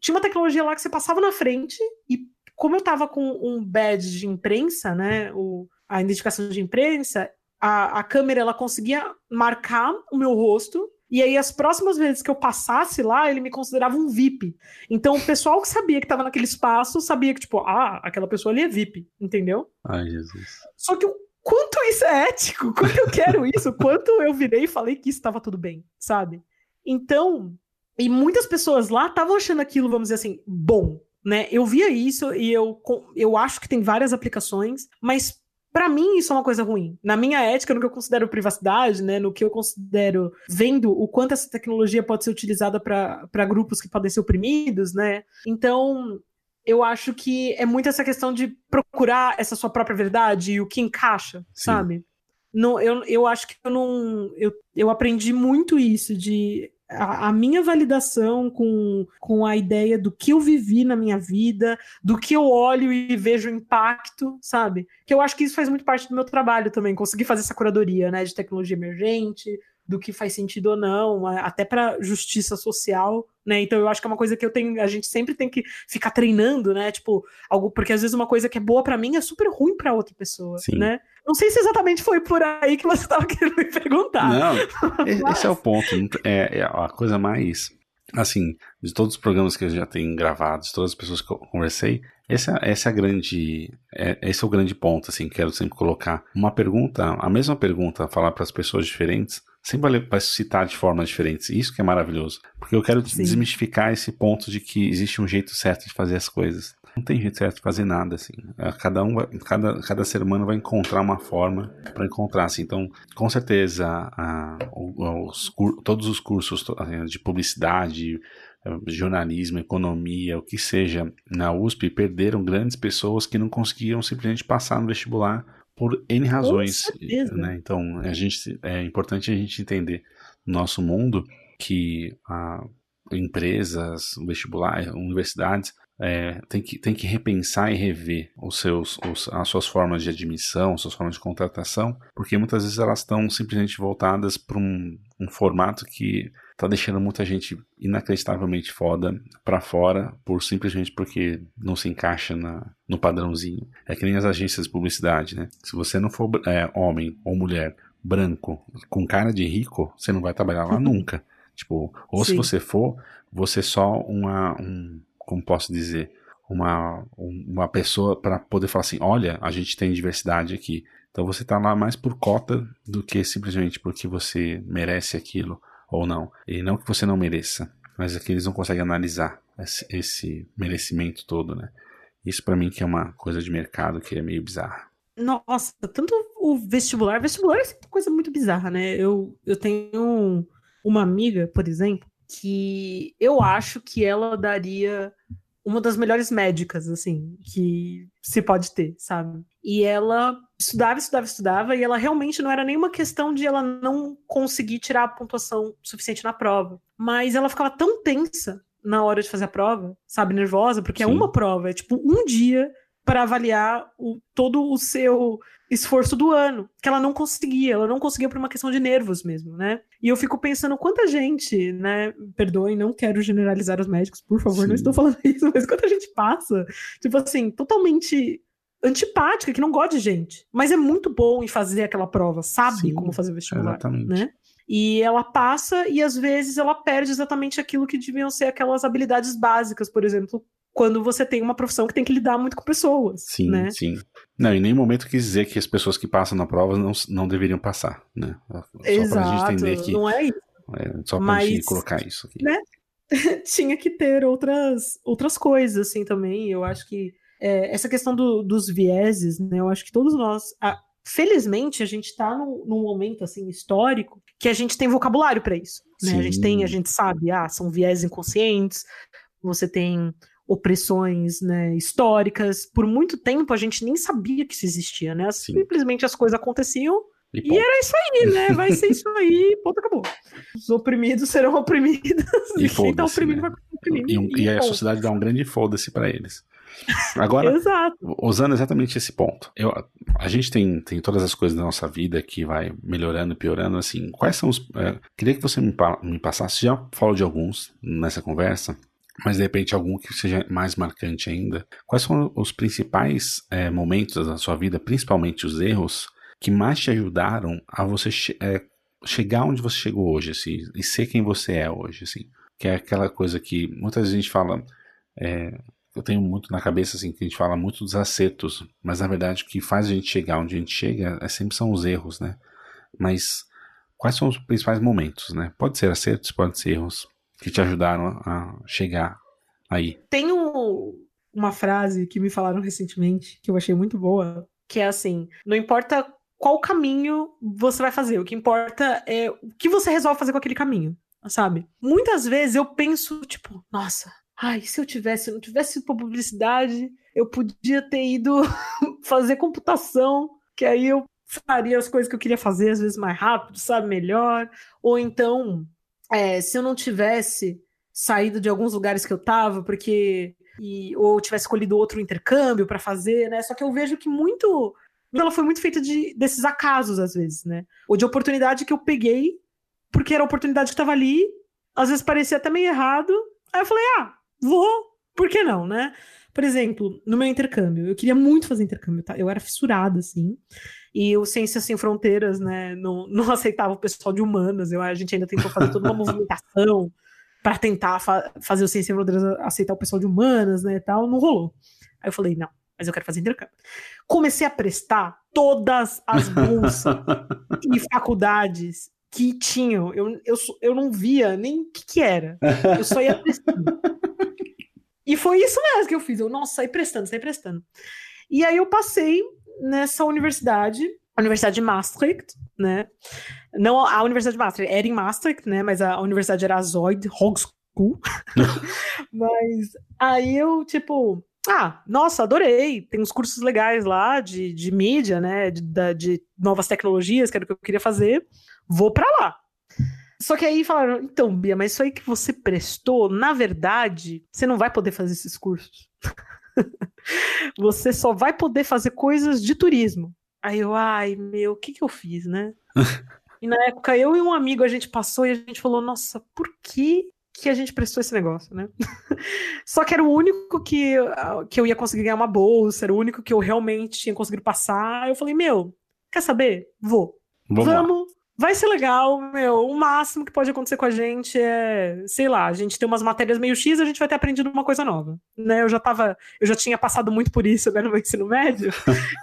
Tinha uma tecnologia lá que você passava na frente e como eu tava com um badge de imprensa, né, o, a identificação de imprensa, a, a câmera ela conseguia marcar o meu rosto e aí, as próximas vezes que eu passasse lá, ele me considerava um VIP. Então, o pessoal que sabia que estava naquele espaço sabia que, tipo, ah, aquela pessoa ali é VIP, entendeu? Ai, Jesus. Só que o quanto isso é ético, quanto eu quero isso, [laughs] quanto eu virei e falei que isso estava tudo bem, sabe? Então, e muitas pessoas lá estavam achando aquilo, vamos dizer assim, bom, né? Eu via isso e eu, eu acho que tem várias aplicações, mas para mim isso é uma coisa ruim. Na minha ética, no que eu considero privacidade, né, no que eu considero vendo o quanto essa tecnologia pode ser utilizada para grupos que podem ser oprimidos, né? Então, eu acho que é muito essa questão de procurar essa sua própria verdade e o que encaixa, Sim. sabe? Não, eu, eu acho que eu não. Eu, eu aprendi muito isso de a, minha validação com, com a ideia do que eu vivi na minha vida, do que eu olho e vejo impacto, sabe? Que eu acho que isso faz muito parte do meu trabalho também, conseguir fazer essa curadoria, né, de tecnologia emergente, do que faz sentido ou não, até para justiça social, né? Então eu acho que é uma coisa que eu tenho, a gente sempre tem que ficar treinando, né? Tipo, algo porque às vezes uma coisa que é boa para mim é super ruim para outra pessoa, Sim. né? Não sei se exatamente foi por aí que você [laughs] estava querendo me perguntar. Não, Mas... [laughs] esse é o ponto. É, é a coisa mais assim, de todos os programas que eu já tenho gravados, todas as pessoas que eu conversei, essa, essa é a grande, é, esse é o grande ponto, assim, quero sempre colocar uma pergunta, a mesma pergunta, falar para as pessoas diferentes, sempre vai citar de formas diferentes. Isso que é maravilhoso. Porque eu quero Sim. desmistificar esse ponto de que existe um jeito certo de fazer as coisas. Não tem jeito certo de fazer nada, assim. É, cada um, vai, cada, cada ser humano vai encontrar uma forma para encontrar, assim. Então, com certeza, a, os, todos os cursos assim, de publicidade, jornalismo, economia, o que seja, na USP, perderam grandes pessoas que não conseguiam simplesmente passar no vestibular por N razões. Né? Então, a gente, é importante a gente entender no nosso mundo que a, empresas, vestibular, universidades, é, tem, que, tem que repensar e rever os seus, os, as suas formas de admissão, suas formas de contratação, porque muitas vezes elas estão simplesmente voltadas para um, um formato que está deixando muita gente inacreditavelmente foda para fora, por simplesmente porque não se encaixa na, no padrãozinho. É que nem as agências de publicidade, né? Se você não for é, homem ou mulher branco com cara de rico, você não vai trabalhar lá [laughs] nunca. Tipo, ou Sim. se você for, você é só uma, um, como posso dizer, uma, uma pessoa para poder falar assim: olha, a gente tem diversidade aqui. Então você está lá mais por cota do que simplesmente porque você merece aquilo ou não. E não que você não mereça, mas é eles não conseguem analisar esse, esse merecimento todo, né? Isso para mim que é uma coisa de mercado que é meio bizarra. Nossa, tanto o vestibular, vestibular é uma coisa muito bizarra, né? Eu, eu tenho uma amiga, por exemplo, que eu acho que ela daria uma das melhores médicas, assim, que se pode ter, sabe? E ela estudava, estudava, estudava, e ela realmente não era nenhuma questão de ela não conseguir tirar a pontuação suficiente na prova. Mas ela ficava tão tensa na hora de fazer a prova, sabe, nervosa, porque é Sim. é uma prova, é tipo um dia para avaliar o, todo o seu esforço do ano, que ela não conseguia, ela não conseguia por uma questão de nervos mesmo, né? E eu fico pensando quanta gente, né, perdoem, não quero generalizar os médicos, por favor, Sim. não estou falando [laughs] isso, mas quanta gente passa, tipo assim, totalmente antipática, que não gosta de gente, mas é muito bom em fazer aquela prova, sabe Sim, como fazer vestibular, exatamente. né? E ela passa e às vezes ela perde exatamente aquilo que deviam ser aquelas habilidades básicas, por exemplo, quando você tem uma profissão que tem que lidar muito com pessoas. Sim, né? sim. Não, em nenhum momento quis dizer que as pessoas que passam na prova não, não deveriam passar, né? Só Exato, pra gente entender que. Não é isso. É, só pra Mas, gente colocar isso aqui. Né? [laughs] Tinha que ter outras, outras coisas, assim, também. Eu acho que é, essa questão do, dos vieses, né? Eu acho que todos nós. A, felizmente, a gente está num, num, momento, assim, histórico que a gente tem vocabulário para isso. Né? A gente tem, a gente sabe, ah, são vieses inconscientes, você tem opressões né, históricas. Por muito tempo a gente nem sabia que isso existia, né? Sim. Simplesmente as coisas aconteciam e, e, era isso aí, né? Vai ser isso aí, [laughs] ponto, acabou. Os oprimidos serão oprimidos e, e [laughs] quem tá oprimido né? vai oprimido. E, e, e a sociedade dá um grande foda-se para eles. Agora, Exato. usando exatamente esse ponto, eu, a gente tem, tem todas as coisas da nossa vida que vai melhorando e piorando, assim, quais são os... É, queria que você me, me passasse, já falou de alguns nessa conversa, mas de repente algum que seja mais marcante ainda. Quais são os principais é, momentos da sua vida, principalmente os erros, que mais te ajudaram a você che é, chegar onde você chegou hoje, assim, e ser quem você é hoje, assim? Que é aquela coisa que muitas vezes a gente fala, é, eu tenho muito na cabeça assim que a gente fala muito dos acertos, mas na verdade o que faz a gente chegar onde a gente chega é sempre são os erros, né? Mas quais são os principais momentos, né? Pode ser acertos, pode ser erros que te ajudaram a chegar aí. Tenho uma frase que me falaram recentemente que eu achei muito boa, que é assim: não importa qual caminho você vai fazer, o que importa é o que você resolve fazer com aquele caminho, sabe? Muitas vezes eu penso, tipo, nossa, Ai, se eu tivesse, não tivesse publicidade, eu podia ter ido [laughs] fazer computação, que aí eu faria as coisas que eu queria fazer, às vezes mais rápido, sabe, melhor. Ou então, é, se eu não tivesse saído de alguns lugares que eu tava, porque. E, ou tivesse escolhido outro intercâmbio para fazer, né? Só que eu vejo que muito. Ela foi muito feita de, desses acasos, às vezes, né? Ou de oportunidade que eu peguei, porque era a oportunidade que tava ali, às vezes parecia até meio errado. Aí eu falei, ah, vou, por que não, né? Por exemplo, no meu intercâmbio, eu queria muito fazer intercâmbio, tá? Eu era fissurada, assim. E o Ciências Sem Fronteiras, né, não, [laughs] não aceitava o pessoal de humanas. Eu, a gente ainda tentou fazer toda uma movimentação para tentar fa fazer o Ciências Sem Fronteiras aceitar o pessoal de humanas, né, e tal. Não rolou. Aí eu falei, não, mas eu quero fazer intercâmbio. Comecei a prestar todas as bolsas [laughs] e faculdades que tinham. Eu, eu, eu não via nem o que, que era. Eu só ia [laughs] prestando. E foi isso mesmo que eu fiz. Eu, nossa, saí prestando, saí prestando. E aí eu passei nessa universidade, a Universidade de Maastricht, né? Não a Universidade de Maastricht, era em Maastricht, né? Mas a universidade era a Zoid Hogeschool. [laughs] Mas aí eu, tipo, ah, nossa, adorei. Tem uns cursos legais lá de, de mídia, né? De, de novas tecnologias, que era o que eu queria fazer. Vou para lá. Só que aí falaram, então, Bia, mas isso aí que você prestou, na verdade, você não vai poder fazer esses cursos. [laughs] você só vai poder fazer coisas de turismo. Aí eu, ai, meu, o que que eu fiz, né? [laughs] e na época, eu e um amigo, a gente passou e a gente falou, nossa, por que que a gente prestou esse negócio, né? [laughs] Só que era o único que, que eu ia conseguir ganhar uma bolsa, era o único que eu realmente tinha conseguido passar. Eu falei, meu, quer saber? Vou. Vamos, Vamos Vai ser legal, meu. O máximo que pode acontecer com a gente é, sei lá, a gente tem umas matérias meio X, a gente vai ter aprendido uma coisa nova, né? Eu já tava, eu já tinha passado muito por isso né, no meu [laughs] ensino médio,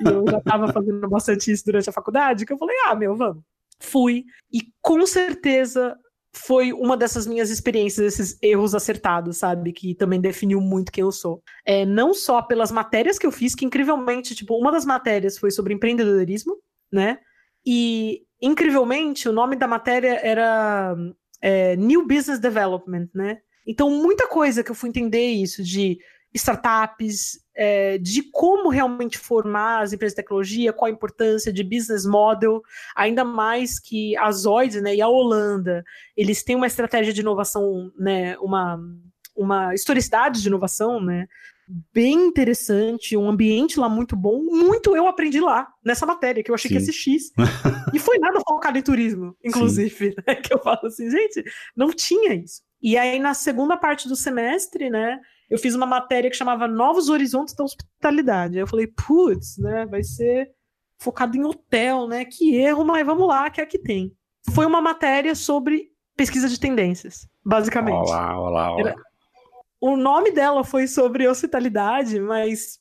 e eu já tava fazendo bastante isso durante a faculdade, que eu falei, ah, meu, vamos. Fui, e com certeza foi uma dessas minhas experiências, esses erros acertados, sabe? Que também definiu muito quem eu sou. É, não só pelas matérias que eu fiz, que incrivelmente, tipo, uma das matérias foi sobre empreendedorismo, né? E incrivelmente, o nome da matéria era é, New Business Development, né? Então, muita coisa que eu fui entender isso de startups, é, de como realmente formar as empresas de tecnologia, qual a importância de business model, ainda mais que a Zoid né, e a Holanda, eles têm uma estratégia de inovação, né, uma, uma historicidade de inovação, né, bem interessante, um ambiente lá muito bom. Muito eu aprendi lá, nessa matéria, que eu achei Sim. que ia ser X. [laughs] e foi nada focado em turismo, inclusive, [laughs] né? Que eu falo assim, gente, não tinha isso. E aí, na segunda parte do semestre, né? Eu fiz uma matéria que chamava Novos Horizontes da Hospitalidade. Aí eu falei, putz, né? Vai ser focado em hotel, né? Que erro, mas vamos lá, que é que tem. Foi uma matéria sobre pesquisa de tendências, basicamente. Olá, olá, olá. Era o nome dela foi sobre hospitalidade, mas,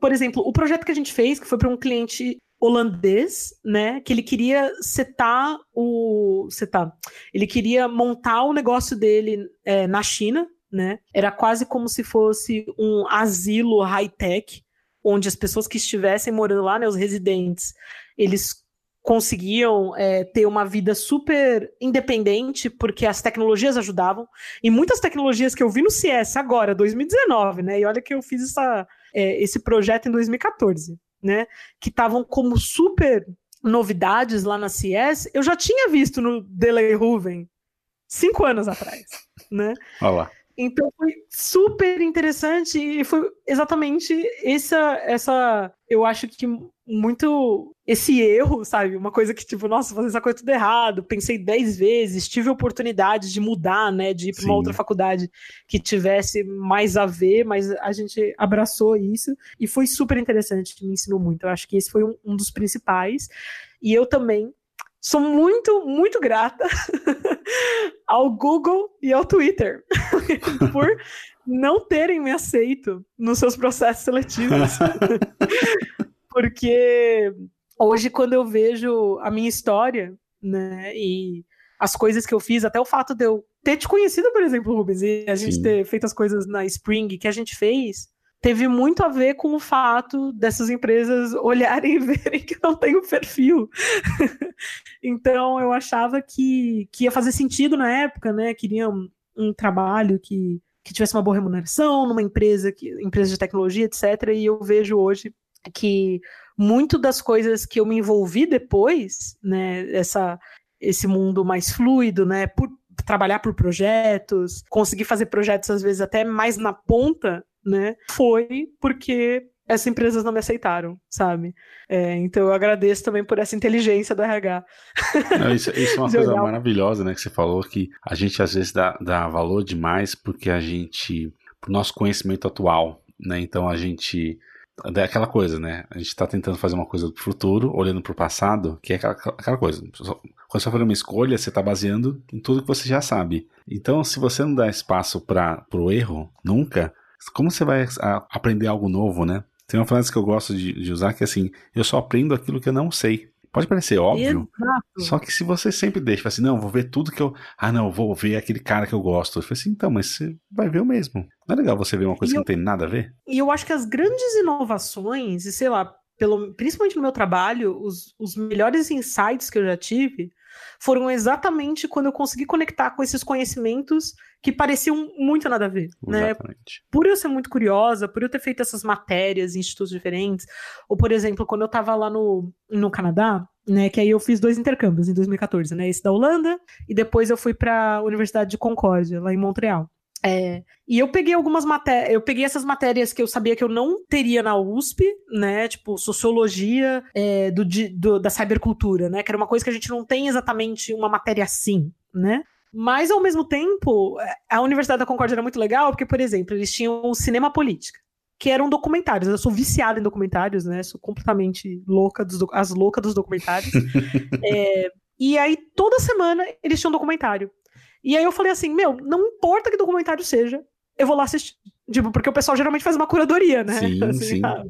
por exemplo, o projeto que a gente fez, que foi para um cliente holandês, né, que ele queria setar o setar, ele queria montar o negócio dele é, na China, né, era quase como se fosse um asilo high-tech, onde as pessoas que estivessem morando lá, né, os residentes, eles conseguiam é, ter uma vida super independente, porque as tecnologias ajudavam. E muitas tecnologias que eu vi no CS agora, 2019, né? E olha que eu fiz essa, é, esse projeto em 2014, né? Que estavam como super novidades lá na CS, eu já tinha visto no Delay Ruven cinco anos atrás, né? Olha lá. Então foi super interessante e foi exatamente essa, essa, eu acho que muito esse erro, sabe? Uma coisa que tipo, nossa, fazer essa coisa tudo errado, pensei dez vezes, tive oportunidade de mudar, né, de ir para uma outra faculdade que tivesse mais a ver, mas a gente abraçou isso e foi super interessante, me ensinou muito. Eu acho que esse foi um, um dos principais. E eu também sou muito, muito grata [laughs] ao Google e ao Twitter [laughs] por não terem me aceito nos seus processos seletivos. [laughs] Porque hoje, quando eu vejo a minha história, né, e as coisas que eu fiz, até o fato de eu ter te conhecido, por exemplo, Rubens, e a gente Sim. ter feito as coisas na Spring que a gente fez, teve muito a ver com o fato dessas empresas [laughs] olharem e verem que não tem o perfil. [laughs] então eu achava que, que ia fazer sentido na época, né? Queria um, um trabalho que, que tivesse uma boa remuneração numa empresa, que, empresa de tecnologia, etc. E eu vejo hoje que muito das coisas que eu me envolvi depois, né? Essa, esse mundo mais fluido, né? Por trabalhar por projetos, conseguir fazer projetos às vezes até mais na ponta né? Foi porque essas empresas não me aceitaram, sabe? É, então eu agradeço também por essa inteligência do RH. [laughs] Não, isso, isso, é uma [laughs] coisa maravilhosa, né? Que você falou que a gente às vezes dá, dá valor demais porque a gente, pro nosso conhecimento atual, né? Então a gente é aquela coisa, né? A gente está tentando fazer uma coisa do futuro, olhando para o passado, que é aquela, aquela coisa. Quando você for uma escolha, você está baseando em tudo que você já sabe. Então, se você não dá espaço para o erro, nunca, como você vai aprender algo novo, né? Tem uma frase que eu gosto de, de, usar que é assim: eu só aprendo aquilo que eu não sei. Pode parecer óbvio, Exato. só que se você sempre deixa, assim, não, vou ver tudo que eu. Ah, não, vou ver aquele cara que eu gosto. Eu falei assim, então, mas você vai ver o mesmo. Não é legal você ver uma coisa e que não tem nada a ver? E eu acho que as grandes inovações, e sei lá, pelo, principalmente no meu trabalho, os, os melhores insights que eu já tive foram exatamente quando eu consegui conectar com esses conhecimentos que pareciam muito nada a ver, né? Exatamente. né? Por eu ser muito curiosa, por eu ter feito essas matérias em institutos diferentes, ou por exemplo, quando eu estava lá no, no Canadá, né, que aí eu fiz dois intercâmbios em 2014, né, esse da Holanda e depois eu fui para a Universidade de Concórdia, lá em Montreal. É, e eu peguei algumas matérias, eu peguei essas matérias que eu sabia que eu não teria na USP, né? Tipo, sociologia é, do, do, da cybercultura, né? Que era uma coisa que a gente não tem exatamente uma matéria assim, né? Mas, ao mesmo tempo, a Universidade da Concórdia era muito legal, porque, por exemplo, eles tinham o Cinema Política, que eram documentários. Eu sou viciada em documentários, né? Sou completamente louca, dos, as loucas dos documentários. [laughs] é, e aí, toda semana, eles tinham um documentário. E aí eu falei assim, meu, não importa que documentário seja, eu vou lá assistir. Tipo, porque o pessoal geralmente faz uma curadoria, né? Sim, [laughs] assim, sim. Ah,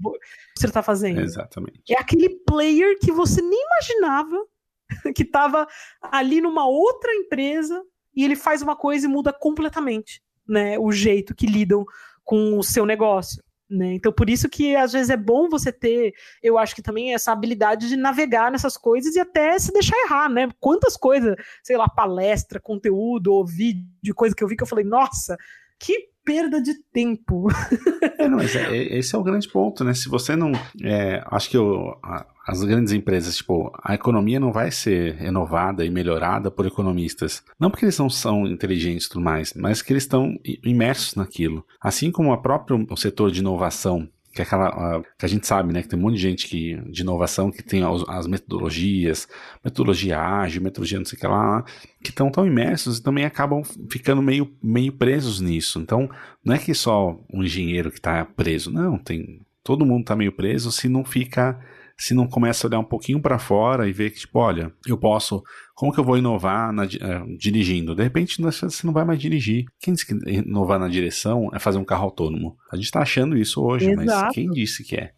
você tá fazendo. Exatamente. É aquele player que você nem imaginava [laughs] que tava ali numa outra empresa e ele faz uma coisa e muda completamente, né? O jeito que lidam com o seu negócio. Né? Então, por isso que às vezes é bom você ter, eu acho que também essa habilidade de navegar nessas coisas e até se deixar errar, né? Quantas coisas, sei lá, palestra, conteúdo ou vídeo, coisa que eu vi que eu falei, nossa, que perda de tempo. [laughs] É, não, mas é, esse é o grande ponto, né? Se você não. É, acho que eu, a, as grandes empresas, tipo, a economia não vai ser renovada e melhorada por economistas. Não porque eles não são inteligentes e tudo mais, mas que eles estão imersos naquilo. Assim como o próprio setor de inovação que é aquela que a gente sabe, né, que tem um monte de gente que, de inovação que tem as, as metodologias, metodologia ágil, metodologia não sei o que lá, que estão tão imersos e também acabam ficando meio, meio presos nisso. Então, não é que só um engenheiro que está preso, não, tem todo mundo está meio preso se não fica se não começa a olhar um pouquinho para fora e ver que, tipo, olha, eu posso, como que eu vou inovar na, uh, dirigindo? De repente você não vai mais dirigir. Quem disse que inovar na direção é fazer um carro autônomo? A gente está achando isso hoje, Exato. mas quem disse que é?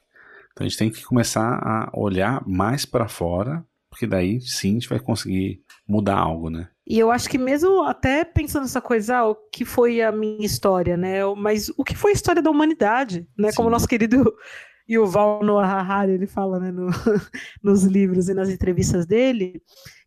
Então a gente tem que começar a olhar mais para fora, porque daí sim a gente vai conseguir mudar algo, né? E eu acho que mesmo até pensando nessa coisa, ah, o que foi a minha história, né? Mas o que foi a história da humanidade, né? Sim. Como o nosso querido e o Val Noah Harari, ele fala né, no, [laughs] nos livros e nas entrevistas dele,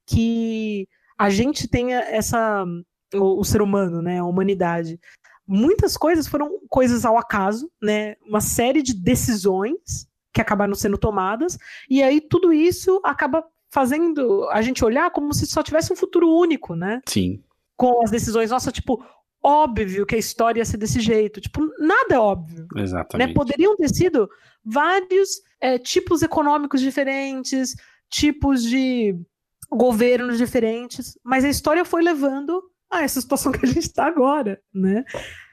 que a gente tem essa o, o, ser humano, né, a humanidade. Muitas coisas foram coisas ao acaso, né, uma série de decisões que acabaram sendo tomadas, e aí tudo isso acaba fazendo a gente olhar como se só tivesse um futuro único, né? Sim. Com as decisões, nossa, tipo, óbvio que a história ia ser desse jeito. Tipo, nada é óbvio. Né? Exatamente. Né? Poderiam ter sido vários é, tipos econômicos diferentes, tipos de governos diferentes, mas a história foi levando a essa situação [laughs] que a gente está agora, né?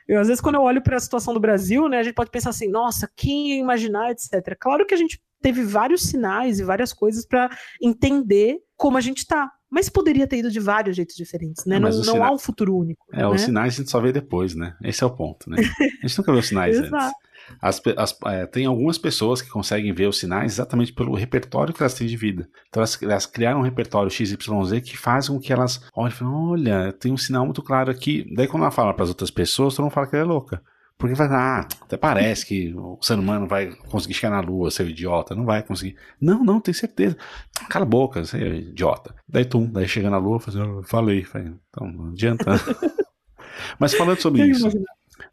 Eu, às vezes, quando eu olho para a situação do Brasil, né, a gente pode pensar assim, nossa, quem ia imaginar, etc. Claro que a gente teve vários sinais e várias coisas para entender como a gente está. Mas poderia ter ido de vários jeitos diferentes, né? Não, não há um futuro único. É, né? os sinais a gente só vê depois, né? Esse é o ponto, né? [laughs] A gente nunca vê os sinais antes. As, as, é, tem algumas pessoas que conseguem ver os sinais exatamente pelo repertório que elas têm de vida. Então elas, elas criaram um repertório XYZ que faz com que elas olhem e falem: olha, tem um sinal muito claro aqui. Daí quando ela fala para as outras pessoas, todo mundo fala que ela é louca. Porque vai, ah, até parece que o ser humano vai conseguir chegar na lua, seu idiota, não vai conseguir. Não, não, tem certeza. Cala a boca, você é idiota. Daí tu, daí chega na lua, faz, eu falei, falei, então não adianta. [laughs] Mas falando sobre isso,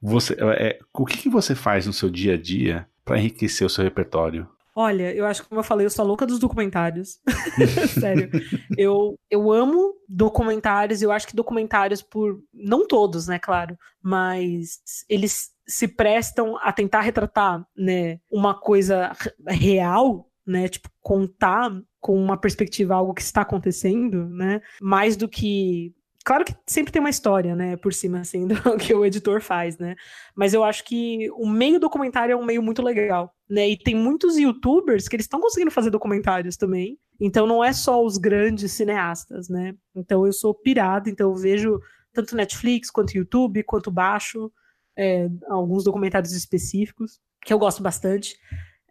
você, é, o que, que você faz no seu dia a dia para enriquecer o seu repertório? Olha, eu acho que, como eu falei, eu sou louca dos documentários. [laughs] Sério. Eu, eu amo documentários, eu acho que documentários por. Não todos, né, claro. Mas eles se prestam a tentar retratar, né, uma coisa real, né, tipo, contar com uma perspectiva algo que está acontecendo, né, mais do que Claro que sempre tem uma história, né, por cima, assim, [laughs] do que o editor faz, né? Mas eu acho que o meio documentário é um meio muito legal, né? E tem muitos youtubers que eles estão conseguindo fazer documentários também. Então não é só os grandes cineastas, né? Então eu sou pirado, então eu vejo tanto Netflix, quanto YouTube, quanto baixo é, alguns documentários específicos, que eu gosto bastante.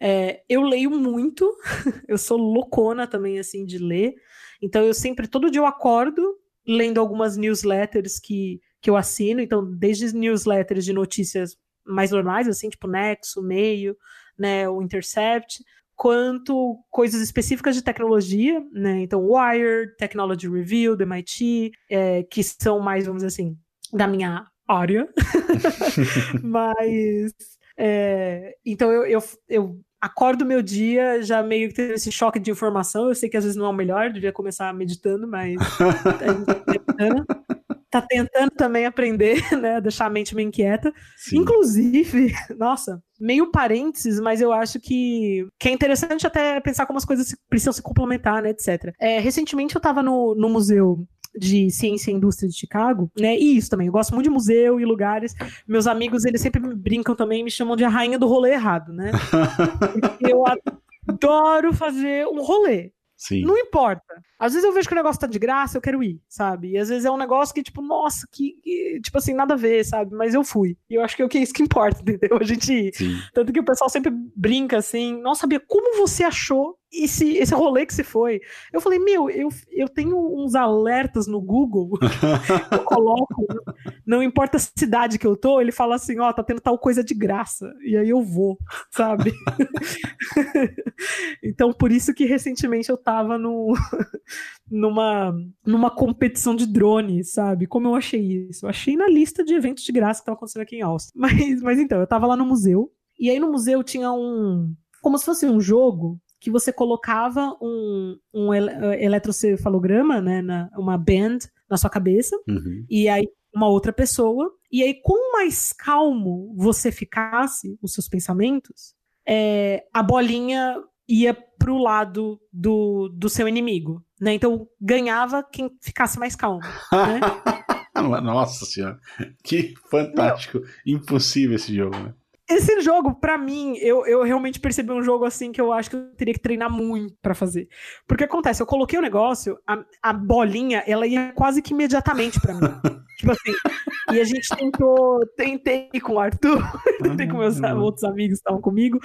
É, eu leio muito, [laughs] eu sou loucona também, assim, de ler. Então eu sempre, todo dia eu acordo lendo algumas newsletters que, que eu assino, então desde newsletters de notícias mais normais, assim, tipo Nexo, Meio, né, o Intercept, quanto coisas específicas de tecnologia, né, então Wired, Technology Review, do MIT, é, que são mais, vamos dizer assim, da minha área, [laughs] mas é, então eu, eu, eu acordo meu dia já meio que tendo esse choque de informação. Eu sei que às vezes não é o melhor, devia começar meditando, mas [laughs] tá tentando também aprender, [laughs] né? Deixar a mente meio inquieta. Sim. Inclusive, nossa, meio parênteses, mas eu acho que, que é interessante até pensar como as coisas precisam se complementar, né? Etc. É, recentemente eu tava no, no museu de ciência e indústria de Chicago, né? E isso também, eu gosto muito de museu e lugares. Meus amigos, eles sempre me brincam também, me chamam de a rainha do rolê errado, né? [laughs] eu adoro fazer um rolê. Sim. Não importa. Às vezes eu vejo que o negócio tá de graça, eu quero ir, sabe? E às vezes é um negócio que, tipo, nossa, que, que tipo assim, nada a ver, sabe? Mas eu fui. E eu acho que é o que é isso que importa, [laughs] entendeu? A gente ir. Sim. Tanto que o pessoal sempre brinca assim, não sabia como você achou esse, esse rolê que se foi. Eu falei, meu, eu, eu tenho uns alertas no Google, [laughs] eu coloco, não importa a cidade que eu tô, ele fala assim, ó, oh, tá tendo tal coisa de graça, e aí eu vou, sabe? [laughs] então, por isso que recentemente eu tava no, [laughs] numa, numa competição de drone, sabe? Como eu achei isso? Eu achei na lista de eventos de graça que tava acontecendo aqui em Austin. Mas, mas então, eu tava lá no museu, e aí no museu tinha um como se fosse um jogo que você colocava um, um eh, eletrocefalograma, né, na, uma band na sua cabeça, uhum. e aí uma outra pessoa, e aí com mais calmo você ficasse os seus pensamentos, é, a bolinha ia pro lado do, do seu inimigo, né? Então ganhava quem ficasse mais calmo, né? [laughs] Nossa senhora, que fantástico! Impossível esse jogo, né? Esse jogo, para mim, eu, eu realmente percebi um jogo assim que eu acho que eu teria que treinar muito para fazer. Porque acontece, eu coloquei o negócio, a, a bolinha, ela ia quase que imediatamente para mim. [laughs] tipo assim, e a gente tentou, tentei com o Arthur, [laughs] tentei com meus uhum. outros amigos que estavam comigo,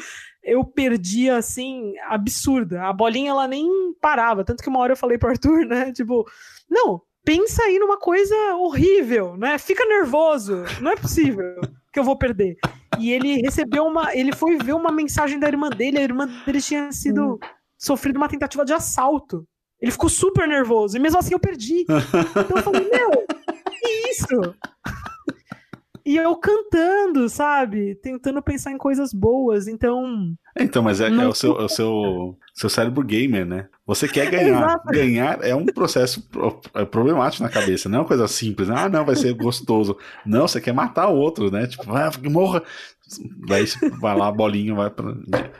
eu perdia assim, absurda. A bolinha ela nem parava, tanto que uma hora eu falei pro Arthur, né, tipo, não, pensa aí numa coisa horrível, né? Fica nervoso, não é possível que eu vou perder. E ele recebeu uma, ele foi ver uma mensagem da irmã dele, a irmã dele tinha sido hum. sofrido uma tentativa de assalto. Ele ficou super nervoso e mesmo assim eu perdi. Então eu falei, meu, que isso? E eu cantando, sabe? Tentando pensar em coisas boas. Então. Então, mas é, é o, seu, é o seu, seu cérebro gamer, né? Você quer ganhar. Exato. Ganhar é um processo é problemático na cabeça, não é uma coisa simples. Né? Ah, não, vai ser gostoso. Não, você quer matar o outro, né? Tipo, ah, morra. Daí vai lá, a bolinha vai pra.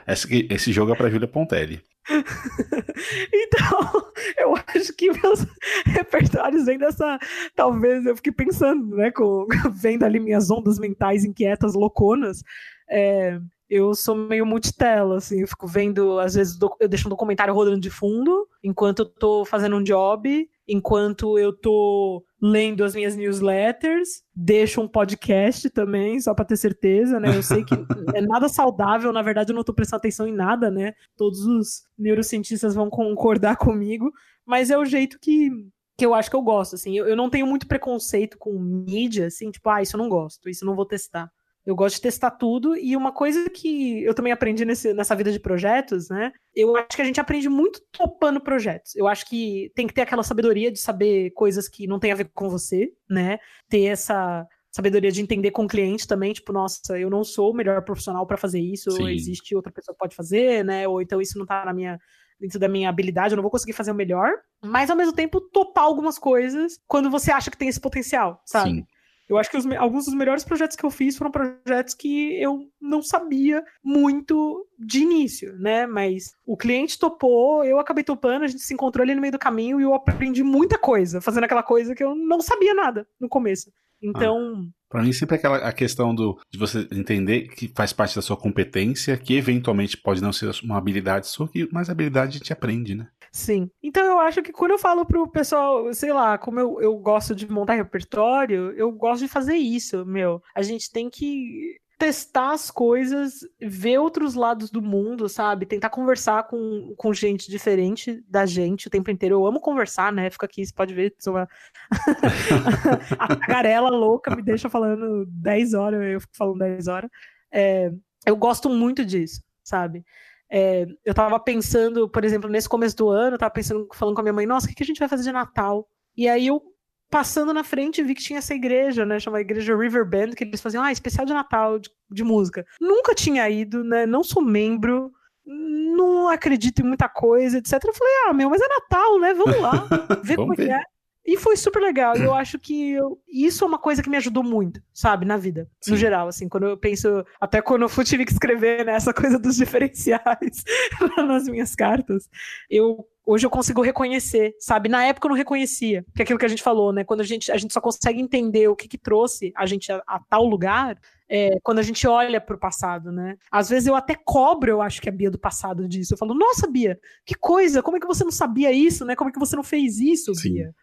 Esse, esse jogo é pra Júlia Pontelli. [laughs] então, eu acho que meus [laughs] repertórios vêm dessa. Talvez eu fiquei pensando, né? Com, [laughs] vendo ali minhas ondas mentais inquietas, louconas. É, eu sou meio multitela, assim, eu fico vendo, às vezes eu deixo um documentário rodando de fundo, enquanto eu tô fazendo um job, enquanto eu tô lendo as minhas newsletters, deixo um podcast também, só para ter certeza, né? Eu sei que [laughs] é nada saudável, na verdade eu não tô prestando atenção em nada, né? Todos os neurocientistas vão concordar [laughs] comigo, mas é o jeito que que eu acho que eu gosto, assim, eu, eu não tenho muito preconceito com mídia, assim, tipo, ah, isso eu não gosto, isso eu não vou testar. Eu gosto de testar tudo. E uma coisa que eu também aprendi nesse, nessa vida de projetos, né? Eu acho que a gente aprende muito topando projetos. Eu acho que tem que ter aquela sabedoria de saber coisas que não tem a ver com você, né? Ter essa sabedoria de entender com o cliente também, tipo, nossa, eu não sou o melhor profissional para fazer isso, ou existe outra pessoa que pode fazer, né? Ou então isso não tá na minha dentro da minha habilidade, eu não vou conseguir fazer o melhor, mas ao mesmo tempo topar algumas coisas quando você acha que tem esse potencial, sabe? Sim. Eu acho que os, alguns dos melhores projetos que eu fiz foram projetos que eu não sabia muito de início, né? Mas o cliente topou, eu acabei topando, a gente se encontrou ali no meio do caminho e eu aprendi muita coisa, fazendo aquela coisa que eu não sabia nada no começo. Então. Ah. Para mim, sempre é aquela a questão do, de você entender que faz parte da sua competência, que eventualmente pode não ser uma habilidade sua, mas a habilidade a gente aprende, né? Sim. Então eu acho que quando eu falo pro pessoal, sei lá, como eu, eu gosto de montar repertório, eu gosto de fazer isso, meu. A gente tem que testar as coisas, ver outros lados do mundo, sabe? Tentar conversar com, com gente diferente da gente o tempo inteiro. Eu amo conversar, né? Fico aqui, você pode ver, sou uma... [laughs] a garela louca me deixa falando 10 horas, eu fico falando 10 horas. É, eu gosto muito disso, sabe? É, eu tava pensando, por exemplo, nesse começo do ano, eu tava pensando, falando com a minha mãe, nossa, o que, que a gente vai fazer de Natal? E aí eu, passando na frente, vi que tinha essa igreja, né, chamada Igreja River Band, que eles faziam, ah, especial de Natal, de, de música. Nunca tinha ido, né, não sou membro, não acredito em muita coisa, etc. Eu falei, ah, meu, mas é Natal, né, vamos lá, [laughs] ver como é que é. E foi super legal. Eu [clears throat] acho que eu, isso é uma coisa que me ajudou muito, sabe, na vida, Sim. no geral. Assim, quando eu penso, até quando eu tive que escrever né, essa coisa dos diferenciais [laughs] nas minhas cartas, eu hoje eu consigo reconhecer, sabe? Na época eu não reconhecia, que é aquilo que a gente falou, né? Quando a gente, a gente só consegue entender o que, que trouxe a gente a, a tal lugar, é, quando a gente olha para o passado, né? Às vezes eu até cobro, eu acho que a Bia do passado disso. Eu falo, nossa, Bia, que coisa, como é que você não sabia isso, né? Como é que você não fez isso, Sim. Bia?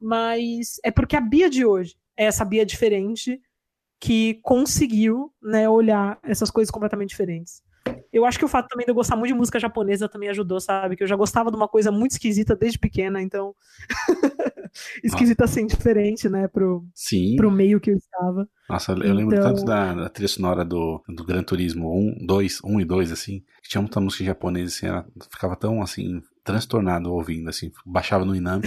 Mas é porque a Bia de hoje é essa Bia diferente que conseguiu, né, olhar essas coisas completamente diferentes. Eu acho que o fato também de eu gostar muito de música japonesa também ajudou, sabe? Que eu já gostava de uma coisa muito esquisita desde pequena, então. [laughs] esquisita assim, diferente, né? Pro, Sim. pro meio que eu estava. Nossa, eu lembro então... tanto da, da trilha sonora do, do Gran Turismo 1, 2, 1 e 2, assim, que tinha muita música japonesa, assim, ela ficava tão, assim, transtornado ouvindo, assim, baixava no Inamp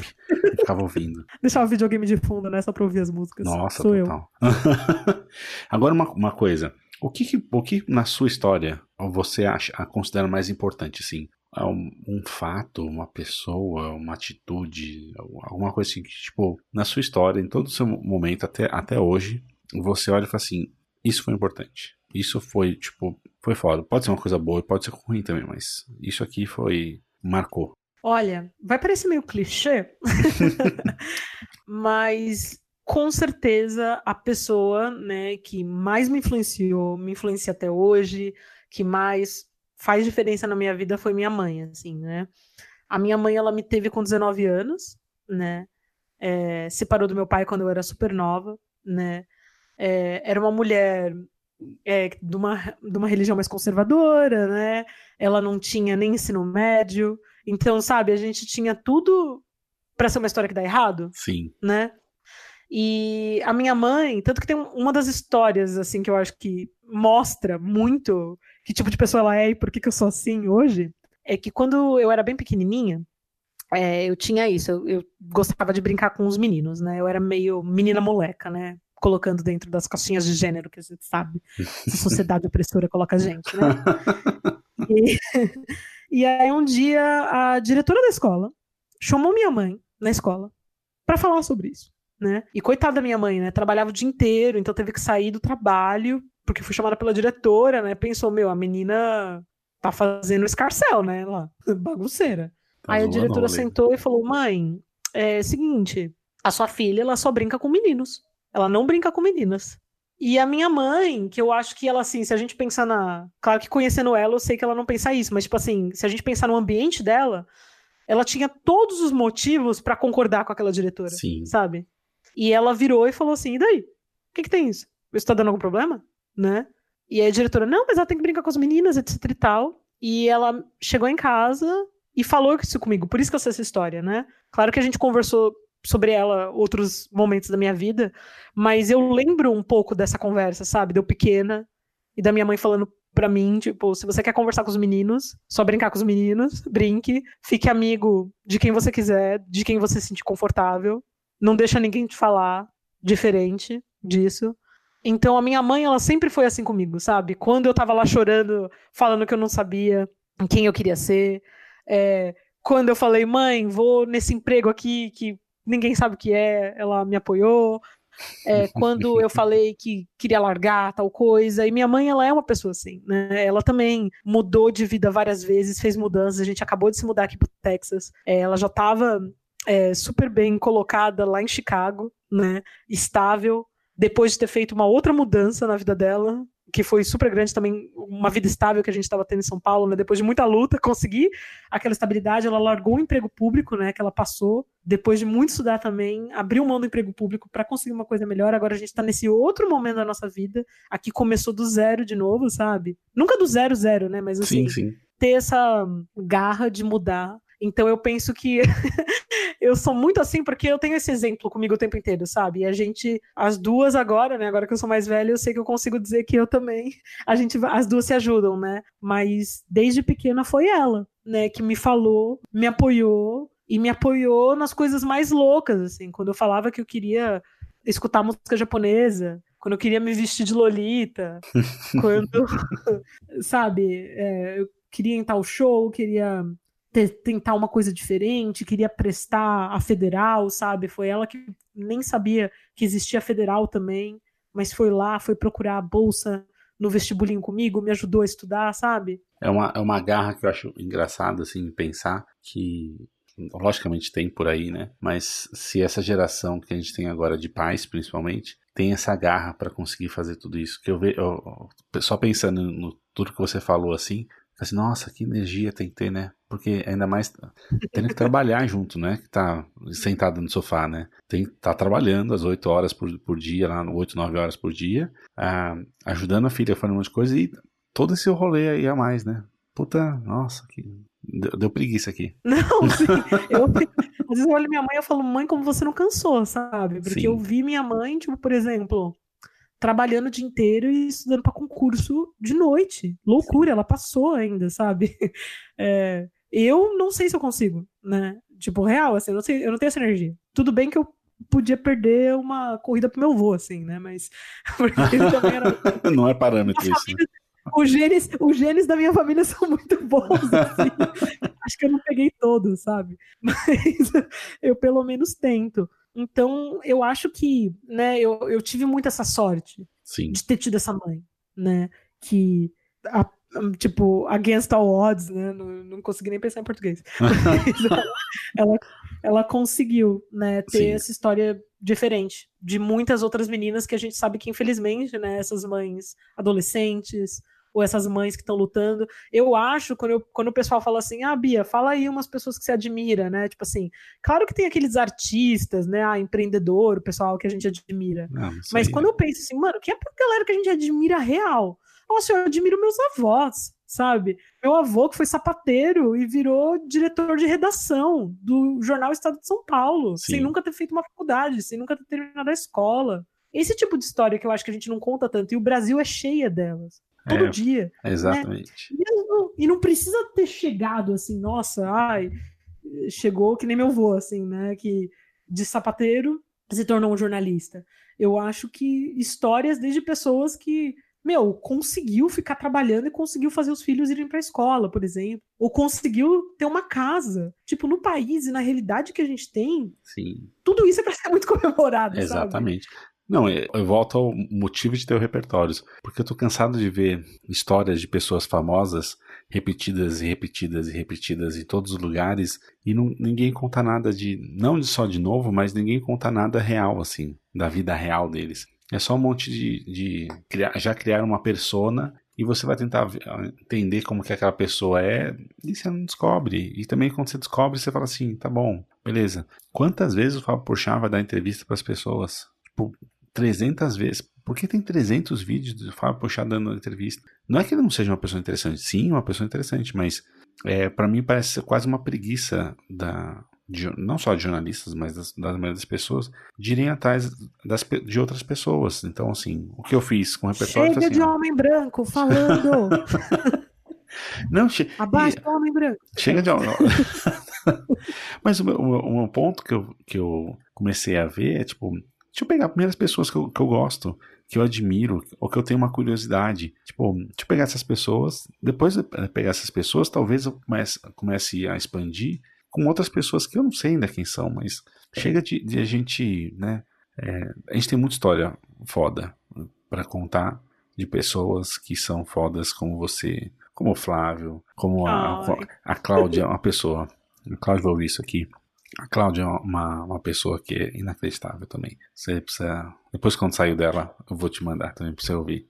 ficava ouvindo. [laughs] Deixava o videogame de fundo, né, só pra ouvir as músicas. Nossa, Sou total. eu. [laughs] Agora, uma, uma coisa, o que, o que na sua história você acha, considera mais importante, assim? É um, um, fato, uma pessoa, uma atitude, alguma coisa assim que, tipo, na sua história, em todo o seu momento até, até hoje, você olha e fala assim, isso foi importante. Isso foi, tipo, foi foda. Pode ser uma coisa boa, pode ser ruim também, mas isso aqui foi, marcou. Olha, vai parecer meio clichê, [laughs] mas com certeza a pessoa, né, que mais me influenciou, me influencia até hoje, que mais faz diferença na minha vida foi minha mãe, assim, né? A minha mãe, ela me teve com 19 anos, né? É, separou do meu pai quando eu era super nova, né? É, era uma mulher é, de, uma, de uma religião mais conservadora, né? Ela não tinha nem ensino médio, então, sabe, a gente tinha tudo para ser uma história que dá errado. Sim. Né? E a minha mãe, tanto que tem uma das histórias, assim, que eu acho que mostra muito que tipo de pessoa ela é e por que, que eu sou assim hoje, é que quando eu era bem pequenininha, é, eu tinha isso, eu, eu, gostava de brincar com os meninos, né? Eu era meio menina moleca, né? Colocando dentro das caixinhas de gênero que a gente sabe. A sociedade [laughs] opressora coloca a gente, né? [laughs] E, e aí um dia a diretora da escola chamou minha mãe na escola para falar sobre isso né? E coitada da minha mãe, né? Trabalhava o dia inteiro, então teve que sair do trabalho, porque foi chamada pela diretora, né? Pensou, meu, a menina tá fazendo escarcel, né? Lá, [laughs] bagunceira. Tá Aí a diretora sentou e falou: mãe, é seguinte, a sua filha, ela só brinca com meninos. Ela não brinca com meninas. E a minha mãe, que eu acho que ela, assim, se a gente pensar na. Claro que conhecendo ela, eu sei que ela não pensa isso, mas, tipo assim, se a gente pensar no ambiente dela, ela tinha todos os motivos para concordar com aquela diretora. Sim. Sabe? E ela virou e falou assim: e daí? O que, que tem isso? Isso tá dando algum problema? Né? E aí a diretora, não, mas ela tem que brincar com as meninas, etc e tal. E ela chegou em casa e falou isso comigo. Por isso que eu sei essa história, né? Claro que a gente conversou sobre ela outros momentos da minha vida, mas eu lembro um pouco dessa conversa, sabe? Deu pequena e da minha mãe falando pra mim, tipo, se você quer conversar com os meninos, só brincar com os meninos, brinque, fique amigo de quem você quiser, de quem você se sentir confortável não deixa ninguém te falar diferente disso. Então a minha mãe, ela sempre foi assim comigo, sabe? Quando eu tava lá chorando, falando que eu não sabia quem eu queria ser, é, quando eu falei, mãe, vou nesse emprego aqui que ninguém sabe o que é, ela me apoiou. É, quando eu falei que queria largar tal coisa, e minha mãe, ela é uma pessoa assim, né? Ela também mudou de vida várias vezes, fez mudanças. A gente acabou de se mudar aqui pro Texas. É, ela já tava é, super bem colocada lá em Chicago, né? Estável, depois de ter feito uma outra mudança na vida dela, que foi super grande também, uma vida estável que a gente estava tendo em São Paulo, né? Depois de muita luta, [laughs] conseguir aquela estabilidade, ela largou o emprego público, né? Que ela passou, depois de muito estudar também, abriu mão do emprego público para conseguir uma coisa melhor. Agora a gente está nesse outro momento da nossa vida, aqui começou do zero de novo, sabe? Nunca do zero zero, né? Mas assim, sim, sim. ter essa garra de mudar então eu penso que [laughs] eu sou muito assim porque eu tenho esse exemplo comigo o tempo inteiro, sabe? E a gente, as duas agora, né? Agora que eu sou mais velha, eu sei que eu consigo dizer que eu também, a gente, as duas se ajudam, né? Mas desde pequena foi ela, né? Que me falou, me apoiou e me apoiou nas coisas mais loucas, assim. Quando eu falava que eu queria escutar música japonesa, quando eu queria me vestir de Lolita, [laughs] quando, [laughs] sabe, é, eu queria em tal show, queria tentar uma coisa diferente, queria prestar a federal, sabe? Foi ela que nem sabia que existia federal também, mas foi lá, foi procurar a bolsa no vestibulinho comigo, me ajudou a estudar, sabe? É uma, é uma garra que eu acho engraçado, assim, pensar que logicamente tem por aí, né? Mas se essa geração que a gente tem agora de pais, principalmente, tem essa garra para conseguir fazer tudo isso, que eu vejo, só pensando no tudo que você falou assim, assim, nossa, que energia tem que ter, né? Porque ainda mais tendo que trabalhar [laughs] junto, né? Que tá sentado no sofá, né? Tem que tá trabalhando as 8 horas por, por dia, lá, 8, 9 horas por dia, ah, ajudando a filha a fazer um monte de coisa e todo esse rolê aí a mais, né? Puta, nossa, que. Deu, deu preguiça aqui. [laughs] Não, sim. [laughs] Eu, às vezes eu olho minha mãe e falo, mãe, como você não cansou, sabe? Porque sim. eu vi minha mãe, tipo, por exemplo, trabalhando o dia inteiro e estudando para concurso de noite. Loucura, ela passou ainda, sabe? É, eu não sei se eu consigo, né? Tipo, real, assim, eu não, sei, eu não tenho essa energia. Tudo bem que eu podia perder uma corrida pro meu avô, assim, né? Mas. [laughs] Era... [laughs] não é parâmetro isso, né? [laughs] Os genes, os genes da minha família são muito bons, assim. Acho que eu não peguei todos, sabe? Mas eu pelo menos tento. Então, eu acho que, né, eu, eu tive muito essa sorte Sim. de ter tido essa mãe, né, que, a, tipo, against all odds, né, não, não consegui nem pensar em português. [laughs] ela, ela conseguiu, né, ter Sim. essa história diferente de muitas outras meninas que a gente sabe que, infelizmente, né, essas mães adolescentes, ou essas mães que estão lutando. Eu acho, quando, eu, quando o pessoal fala assim, ah, Bia, fala aí umas pessoas que você admira, né? Tipo assim, claro que tem aqueles artistas, né? Ah, empreendedor, o pessoal que a gente admira. Não, Mas quando eu penso assim, mano, que é a galera que a gente admira real? Nossa, eu admiro meus avós, sabe? Meu avô que foi sapateiro e virou diretor de redação do jornal Estado de São Paulo, Sim. sem nunca ter feito uma faculdade, sem nunca ter terminado a escola. Esse tipo de história que eu acho que a gente não conta tanto, e o Brasil é cheia delas. Todo é, dia. Né? Exatamente. Né? E, não, e não precisa ter chegado assim, nossa, ai, chegou que nem meu avô, assim, né? Que de sapateiro se tornou um jornalista. Eu acho que histórias desde pessoas que meu, conseguiu ficar trabalhando e conseguiu fazer os filhos irem para a escola, por exemplo. Ou conseguiu ter uma casa. Tipo, no país e na realidade que a gente tem, Sim. tudo isso é para ser muito [laughs] comemorado. Exatamente. Sabe? Não, eu volto ao motivo de ter o repertório. Porque eu tô cansado de ver histórias de pessoas famosas repetidas e repetidas e repetidas em todos os lugares e não, ninguém conta nada de. Não só de novo, mas ninguém conta nada real, assim, da vida real deles. É só um monte de, de criar, já criar uma persona e você vai tentar entender como que aquela pessoa é e você não descobre. E também quando você descobre, você fala assim, tá bom, beleza. Quantas vezes o Fábio Porchat vai dar entrevista para as pessoas? Tipo, 300 vezes. Por que tem 300 vídeos do Fábio Porchat dando entrevista? Não é que ele não seja uma pessoa interessante. Sim, uma pessoa interessante, mas é, para mim parece quase uma preguiça da, de, não só de jornalistas, mas das, das maioria das pessoas, de irem atrás das, de outras pessoas. Então, assim, o que eu fiz com o repertório. Chega assim, de homem branco falando! [laughs] não, che... Abaixo do homem branco. Chega de homem. [laughs] mas o meu, o meu ponto que eu, que eu comecei a ver é tipo. Deixa eu pegar primeiras pessoas que eu, que eu gosto, que eu admiro, ou que eu tenho uma curiosidade. Tipo, deixa eu pegar essas pessoas. Depois de pegar essas pessoas, talvez eu comece, comece a expandir com outras pessoas que eu não sei ainda quem são, mas chega de, de a gente, né? É, a gente tem muita história foda para contar de pessoas que são fodas como você, como o Flávio, como a, a Cláudia, uma pessoa. A Cláudia vai ouvir isso aqui. A Cláudia é uma, uma pessoa que é inacreditável também. Você precisa. Depois, quando saiu dela, eu vou te mandar também pra você ouvir.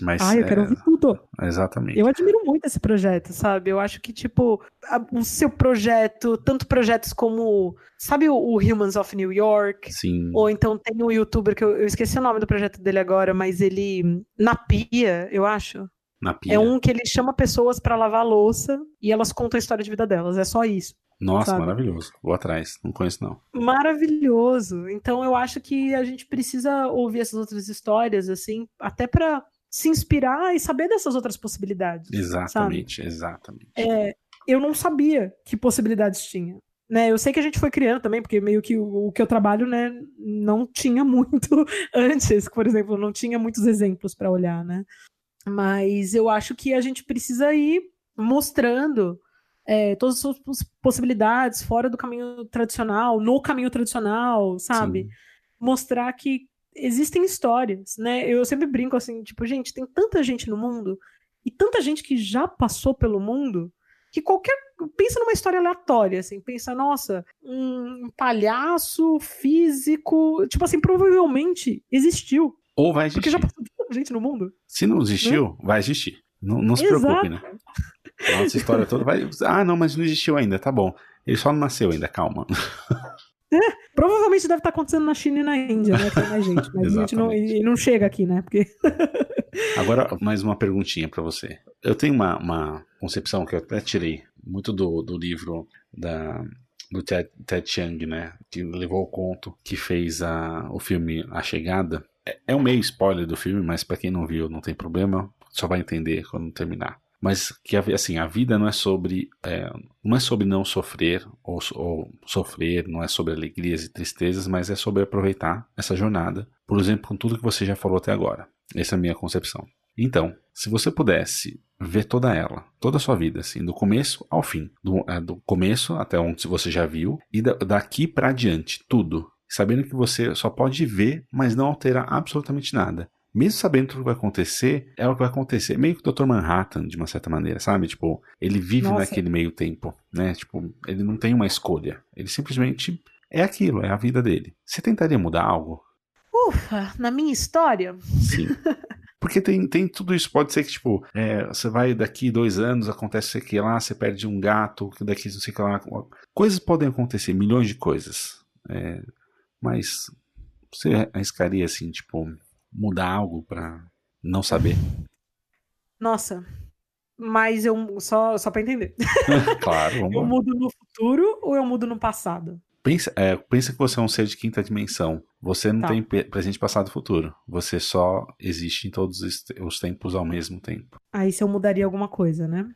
Mas, ah, eu quero é, ouvir tudo. Exatamente. Eu admiro muito esse projeto, sabe? Eu acho que, tipo, a, o seu projeto, tanto projetos como. Sabe o, o, Humans of New York? Sim. Ou então tem um youtuber que eu, eu, esqueci o nome do projeto dele agora, mas ele. Na Pia, eu acho. Na Pia. É um que ele chama pessoas para lavar louça e elas contam a história de vida delas. É só isso. Nossa, sabe? maravilhoso. Vou atrás, não conheço não. Maravilhoso. Então eu acho que a gente precisa ouvir essas outras histórias, assim, até para se inspirar e saber dessas outras possibilidades. Exatamente, sabe? exatamente. É, eu não sabia que possibilidades tinha. Né, eu sei que a gente foi criando também, porque meio que o, o que eu trabalho, né, não tinha [laughs] muito antes, por exemplo, não tinha muitos exemplos para olhar, né? Mas eu acho que a gente precisa ir mostrando é, todas as possibilidades fora do caminho tradicional, no caminho tradicional, sabe? Sim. Mostrar que existem histórias, né? Eu sempre brinco assim, tipo, gente, tem tanta gente no mundo e tanta gente que já passou pelo mundo que qualquer pensa numa história aleatória, assim, pensa, nossa, um palhaço físico, tipo assim, provavelmente existiu. Ou vai existir. Porque já passou tanta gente no mundo. Se não existiu, né? vai existir. Não, não se Exato. preocupe, né? Nossa história toda vai. Ah, não, mas não existiu ainda, tá bom. Ele só não nasceu ainda, calma. [laughs] É, [laughs] provavelmente deve estar acontecendo na China e na Índia, né? Tem mais gente, mas a gente não, e não chega aqui, né? Porque... [laughs] Agora, mais uma perguntinha para você. Eu tenho uma, uma concepção que eu até tirei muito do, do livro da, do Ted, Ted Chiang, né? Que levou o conto, que fez a, o filme A Chegada. É, é um meio spoiler do filme, mas para quem não viu, não tem problema. Só vai entender quando terminar mas que assim a vida não é sobre é, não é sobre não sofrer ou, ou, sofrer não é sobre alegrias e tristezas mas é sobre aproveitar essa jornada por exemplo com tudo que você já falou até agora. Essa é a minha concepção. Então se você pudesse ver toda ela toda a sua vida assim do começo ao fim do, é, do começo até onde você já viu e da, daqui para adiante tudo sabendo que você só pode ver mas não alterar absolutamente nada mesmo sabendo tudo que vai acontecer, é o que vai acontecer. Meio que o Dr. Manhattan, de uma certa maneira, sabe? Tipo, ele vive Nossa. naquele meio tempo, né? Tipo, ele não tem uma escolha. Ele simplesmente é aquilo, é a vida dele. Você tentaria mudar algo? Ufa, na minha história? Sim. [laughs] Porque tem, tem tudo isso. Pode ser que, tipo, é, você vai daqui dois anos, acontece que lá, você perde um gato, daqui não sei o que lá. Coisas podem acontecer, milhões de coisas. É, mas você arriscaria assim, tipo, mudar algo para não saber? Nossa, mas eu só, só para entender. [laughs] claro, vamos [laughs] Eu mudo no futuro ou eu mudo no passado? Pensa, é, pensa que você é um ser de quinta dimensão. Você não Tá. tem presente, passado e futuro. Você só existe em todos os te- os tempos ao mesmo tempo. Aí se eu mudaria alguma coisa, né?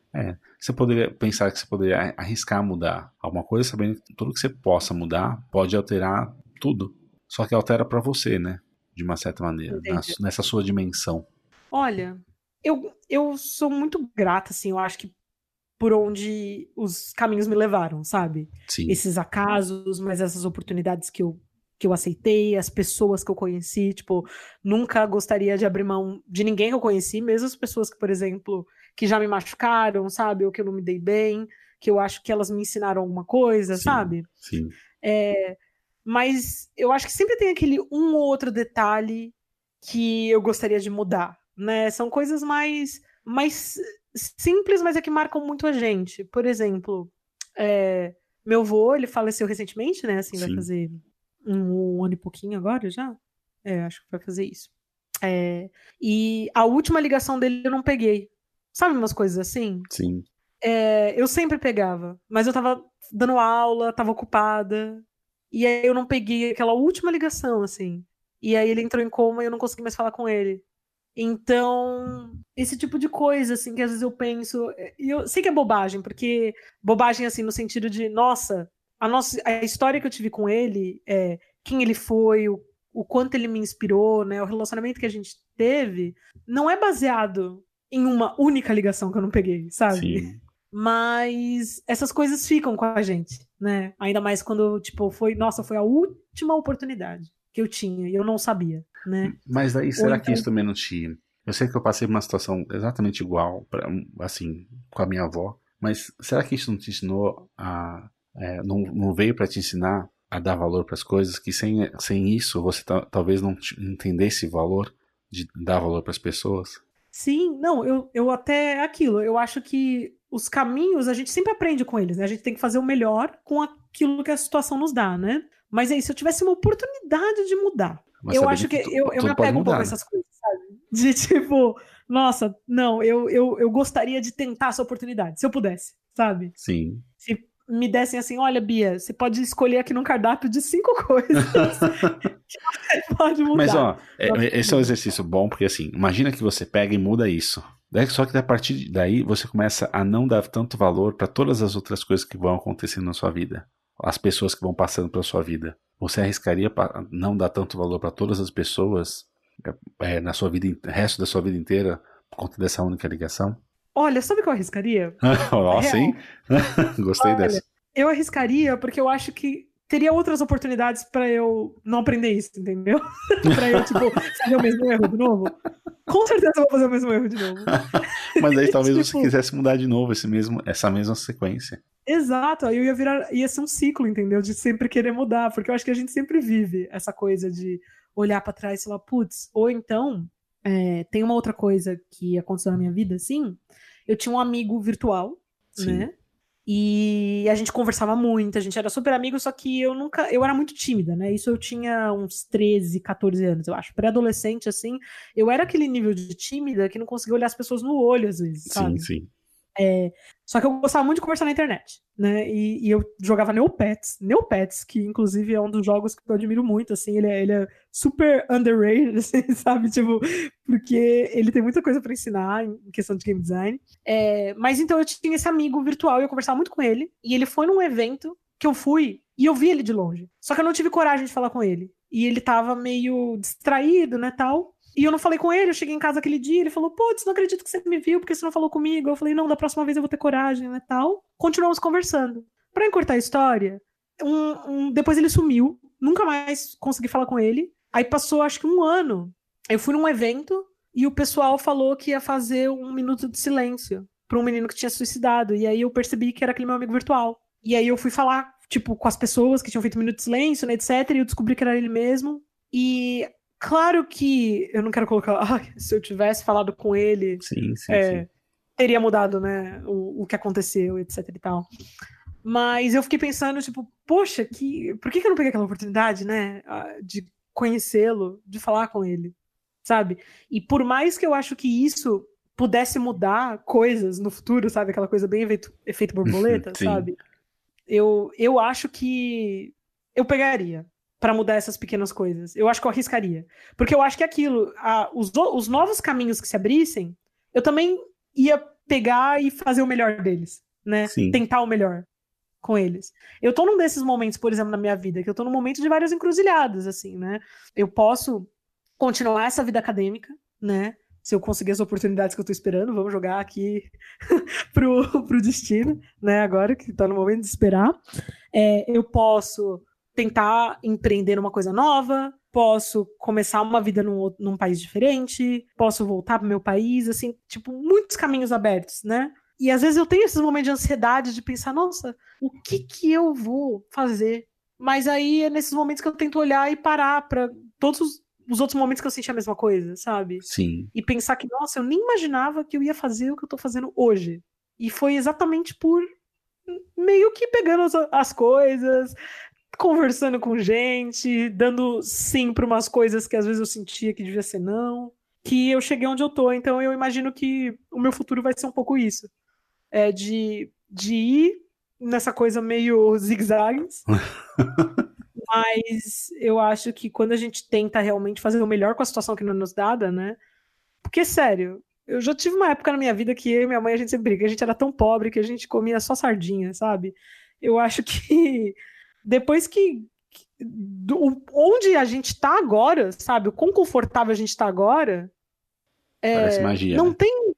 Você poderia pensar que você poderia arriscar mudar alguma coisa, sabendo que tudo que você possa mudar pode alterar tudo. Só que altera pra você, né? De uma certa maneira, na- nessa sua dimensão. Olha, eu, eu sou muito grata, assim, eu acho que por onde os caminhos me levaram, sabe? Sim, Esses acasos, mas essas oportunidades que eu, que eu aceitei, as pessoas que eu conheci, tipo, nunca gostaria de abrir mão de ninguém que eu conheci, mesmo as pessoas que, por exemplo, que já me machucaram, sabe? Ou que eu não me dei bem, que eu acho que elas me ensinaram alguma coisa, Sim. sabe? sim. É, mas eu acho que sempre tem aquele um ou outro detalhe que eu gostaria de mudar, né? São coisas mais, mais simples, mas é que marcam muito a gente. Por exemplo, é, meu avô, ele faleceu recentemente, né? Assim, vai Sim. fazer um, ano e pouquinho agora já? É, acho que vai fazer isso. É, e a última ligação dele eu não peguei. Sabe umas coisas assim? Sim. É, eu sempre pegava, mas eu tava dando aula, tava ocupada. E aí eu não peguei aquela última ligação, assim. E aí ele entrou em coma e eu não consegui mais falar com ele. Então, esse tipo de coisa, assim, que às vezes eu penso. E eu sei que é bobagem, porque bobagem, assim, no sentido de, nossa, a, nossa, a história que eu tive com ele, é, quem ele foi, o, o quanto ele me inspirou, né? O relacionamento que a gente teve, não é baseado em uma única ligação que eu não peguei, sabe? Sim. Mas essas coisas ficam com a gente, né? Ainda mais quando, tipo, foi, nossa, foi a última oportunidade que eu tinha e eu não sabia, né? Mas daí, será que então- isso também não te. Eu sei que eu passei por uma situação exatamente igual, pra, assim, com a minha avó, mas será que isso não te ensinou a. é, não, não veio pra te ensinar a dar valor pras coisas? Que sem, sem isso você ta- talvez não te- entendesse valor de dar valor pras pessoas? Sim, não, eu, eu até aquilo, eu acho que os caminhos a gente sempre aprende com eles, né? A gente tem que fazer o melhor com aquilo que a situação nos dá, né? Mas aí, se eu tivesse uma oportunidade de mudar, Mas eu acho que tu- eu, eu me apego um pouco mudar, a né? essas coisas, sabe? De tipo, nossa, não, eu, eu, eu gostaria de tentar essa oportunidade, se eu pudesse, sabe? Sim. Se me dessem assim, olha, Bia, você pode escolher aqui num cardápio de cinco [laughs] coisas que você pode mudar. Mas ó, é- Nossa, esse é um exercício bom, porque assim, imagina que você pega e muda isso. Daí- Só que a partir daí você começa a não dar tanto valor para todas as outras coisas que vão acontecendo na sua vida. As pessoas que vão passando pela sua vida. Você arriscaria não dar tanto valor para todas as pessoas é, na sua vida, resto da sua vida inteira, por conta dessa única ligação? Olha, sabe o que eu arriscaria? [laughs] Nossa, hein? [laughs] Gostei Olha, dessa. Eu arriscaria porque eu acho que teria outras oportunidades pra eu não aprender isso, entendeu? [laughs] pra eu, tipo, fazer o mesmo erro de novo. Com certeza eu vou fazer o mesmo erro de novo. [laughs] Mas aí talvez você [laughs] Tipo- quisesse mudar de novo esse mesmo, essa mesma sequência. Exato, aí eu ia virar, ia ser um ciclo, entendeu? De sempre querer mudar, porque eu acho que a gente sempre vive essa coisa de olhar pra trás e falar, putz, ou então, é, tem uma outra coisa que aconteceu na minha vida, assim, eu tinha um amigo virtual, Sim. né? E a gente conversava muito, a gente era super amigo, só que eu nunca, eu era muito tímida, né? Isso eu tinha uns 13, 14 anos, eu acho. Pré-adolescente, assim, eu era aquele nível de tímida que não conseguia olhar as pessoas no olho, às vezes, sabe? Sim, sim. Só que eu gostava muito de conversar na internet, né? E, e eu jogava Neopets, Neopets, que inclusive é um dos jogos que eu admiro muito, assim, ele é, ele é super underrated, [laughs] assim, sabe? Tipo, porque ele tem muita coisa pra ensinar em questão de game design. É, mas então eu tinha esse amigo virtual e eu conversava muito com ele, e ele foi num evento que eu fui e eu vi ele de longe. Só que eu não tive coragem de falar com ele. E ele tava meio distraído, né, tal. E eu não falei com ele, eu cheguei em casa aquele dia, ele falou, putz, não acredito que você me viu, porque você não falou comigo. Eu falei, não, da próxima vez eu vou ter coragem, né, tal. Continuamos conversando. Pra encurtar a história, um- um- depois ele sumiu, nunca mais consegui falar com ele. Aí passou, acho que um ano. Eu fui num evento e o pessoal falou que ia fazer um minuto de silêncio pra um menino que tinha suicidado. E aí eu percebi que era aquele meu amigo virtual. E aí eu fui falar, tipo, com as pessoas que tinham feito um minuto de silêncio, né, etc. E eu descobri que era ele mesmo. E claro que eu não quero colocar, [laughs] "Ai, se eu tivesse falado com ele, Sim, sim, é, sim. teria mudado, né, o, o que aconteceu, etc e tal. Mas eu fiquei pensando, tipo, poxa, que, por que, que eu não peguei aquela oportunidade, né, de conhecê-lo, de falar com ele, sabe? E por mais que eu acho que isso pudesse mudar coisas no futuro, sabe? Aquela coisa bem efeito, efeito [laughs] borboleta, sabe? Eu, eu acho que eu pegaria para mudar essas pequenas coisas. Eu acho que eu arriscaria. Porque eu acho que aquilo, a, os, os novos caminhos que se abrissem, eu também ia pegar e fazer o melhor deles, né? Sim. Tentar o melhor com eles. Eu tô num desses momentos, por exemplo, na minha vida, que eu tô num momento de várias encruzilhadas, assim, né? Eu posso continuar essa vida acadêmica, né? Se eu conseguir as oportunidades que eu tô esperando, vamos jogar aqui [laughs] pro, pro destino, né? Agora que tá no momento de esperar. É, eu posso tentar empreender uma coisa nova, posso começar uma vida num, num país diferente, posso voltar para meu país, assim, tipo, muitos caminhos abertos, né? E às vezes eu tenho esses momentos de ansiedade de pensar, nossa, o que que eu vou fazer? Mas aí é nesses momentos que eu tento olhar e parar para todos os, os, outros momentos que eu senti a mesma coisa, sabe? Sim. E pensar que, nossa, eu nem imaginava que eu ia fazer o que eu tô fazendo hoje. E foi exatamente por meio que pegando as, as coisas, conversando com gente, dando sim para umas coisas que às vezes eu sentia que devia ser não, que eu cheguei onde eu tô. Então eu imagino que o meu futuro vai ser um pouco isso. É de, de ir nessa coisa meio [laughs] zigue-zagues. [laughs] mas eu acho que quando a gente tenta realmente fazer o melhor com a situação que não nos dada, né? Porque, sério, eu já tive uma época na minha vida que eu e minha mãe a gente sempre briga, a gente era tão pobre que a gente comia só sardinha, sabe? Eu acho que depois que. Do, onde a gente tá agora, sabe? O quão confortável a gente tá agora. É, Parece magia. Não né? tem.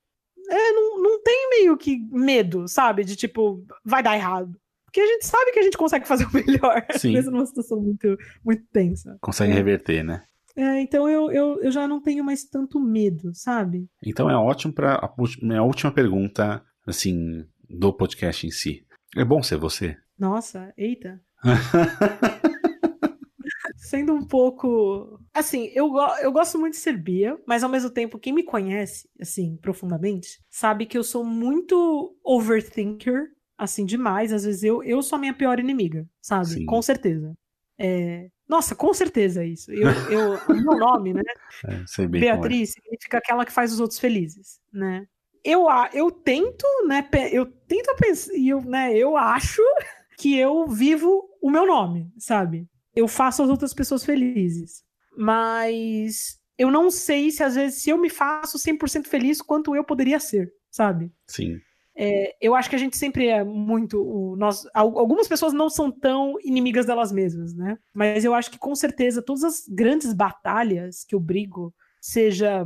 É, não, não tem meio que medo, sabe? De tipo, vai dar errado. Porque a gente sabe que a gente consegue fazer o [laughs] melhor, Sim. mesmo numa situação muito, muito tensa. Consegue é. reverter, né? É, então eu, eu, eu já não tenho mais tanto medo, sabe? Então é ótimo para a minha última pergunta, assim, do podcast em si. É bom ser você? Nossa, eita. [laughs] Sendo um pouco. Assim, eu, eu gosto muito de ser Bia, mas ao mesmo tempo, quem me conhece, assim, profundamente, sabe que eu sou muito overthinker, assim, demais. Às vezes eu, eu sou a minha pior inimiga, sabe? Sim. Com certeza. É... Nossa, com certeza isso. Eu, eu, meu nome, né? [laughs] É, Beatriz significa aquela que faz os outros felizes, né? Eu, eu tento, né? Eu tento pensar, eu, né? Eu acho que eu vivo o meu nome, sabe? Eu faço as outras pessoas felizes. Mas eu não sei se às vezes se eu me faço 100% feliz quanto eu poderia ser, sabe? Sim. É, eu acho que a gente sempre é muito. O, nós, algumas pessoas não são tão inimigas delas mesmas, né? Mas eu acho que com certeza todas as grandes batalhas que eu brigo, seja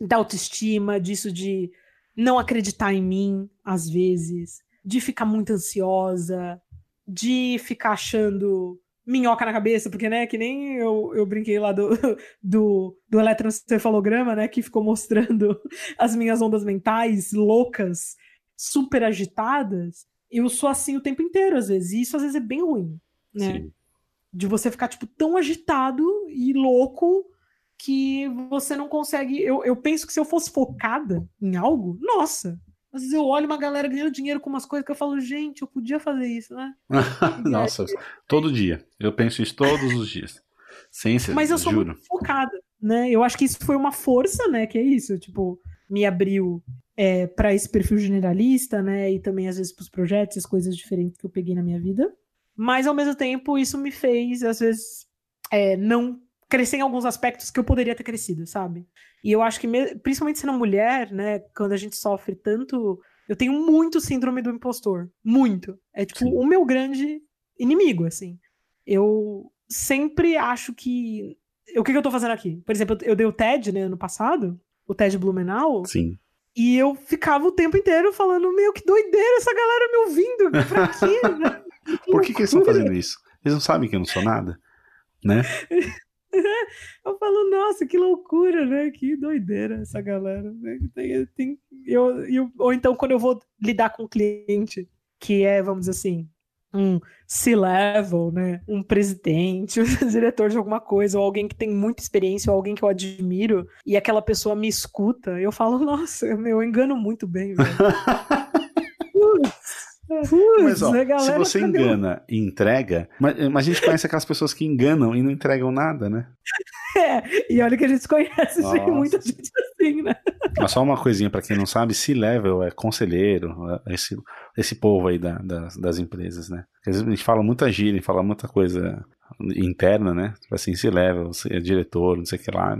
da autoestima, disso de não acreditar em mim, às vezes, de ficar muito ansiosa, de ficar achando minhoca na cabeça, porque, né, que nem eu, eu brinquei lá do, [laughs] do, do eletroencefalograma, né, que ficou mostrando [laughs] as minhas ondas mentais loucas, super agitadas. Eu sou assim o tempo inteiro, às vezes, e isso às vezes é bem ruim, né? Sim. De você ficar, tipo, tão agitado e louco que você não consegue. Eu, eu penso que se eu fosse focada em algo, nossa, às vezes eu olho uma galera ganhando dinheiro com umas coisas que eu falo, gente, eu podia fazer isso, né? [laughs] Nossa, aí, todo dia. Eu penso isso todos os dias. Sem ser, Mas eu sou juro. muito focada, né? Eu acho que isso foi uma força, né? Que é isso, tipo, me abriu é, para esse perfil generalista, né? E também às vezes para os projetos, as coisas diferentes que eu peguei na minha vida. Mas ao mesmo tempo, isso me fez, às vezes, é, não crescer em alguns aspectos que eu poderia ter crescido, sabe? E eu acho que, principalmente sendo mulher, né, quando a gente sofre tanto. Eu tenho muito síndrome do impostor. Muito. É tipo Sim. o meu grande inimigo, assim. Eu sempre acho que. O que, que eu tô fazendo aqui? Por exemplo, eu dei o TED, né, ano passado, o TED Blumenau. Sim. E eu ficava o tempo inteiro falando, meu, que doideira essa galera me ouvindo. Pra quê? Né? [laughs] Por que, que eles estão fazendo isso? Eles não sabem que eu não sou nada, né? [laughs] [laughs] eu falo, nossa, que loucura, né? Que doideira essa galera. Né? Tem, eu, eu, ou então, quando eu vou lidar com um cliente que é, vamos dizer assim, um C-level, né? Um presidente, [laughs] um diretor de alguma coisa, ou alguém que tem muita experiência, ou alguém que eu admiro, e aquela pessoa me escuta, eu falo, nossa, eu engano muito bem, velho. [laughs] mas, ó, se você engana e entrega, mas, mas, a gente conhece aquelas pessoas que enganam e não entregam nada, né? [laughs] É, e olha que a gente conhece Nossa. muita gente assim, né? Mas só uma coisinha para quem não sabe, C-level é conselheiro, é esse, esse povo aí da, das, das empresas, né? Às vezes a gente fala muita gíria, fala muita coisa interna, né? Tipo assim, C-level, é diretor, não sei o que lá.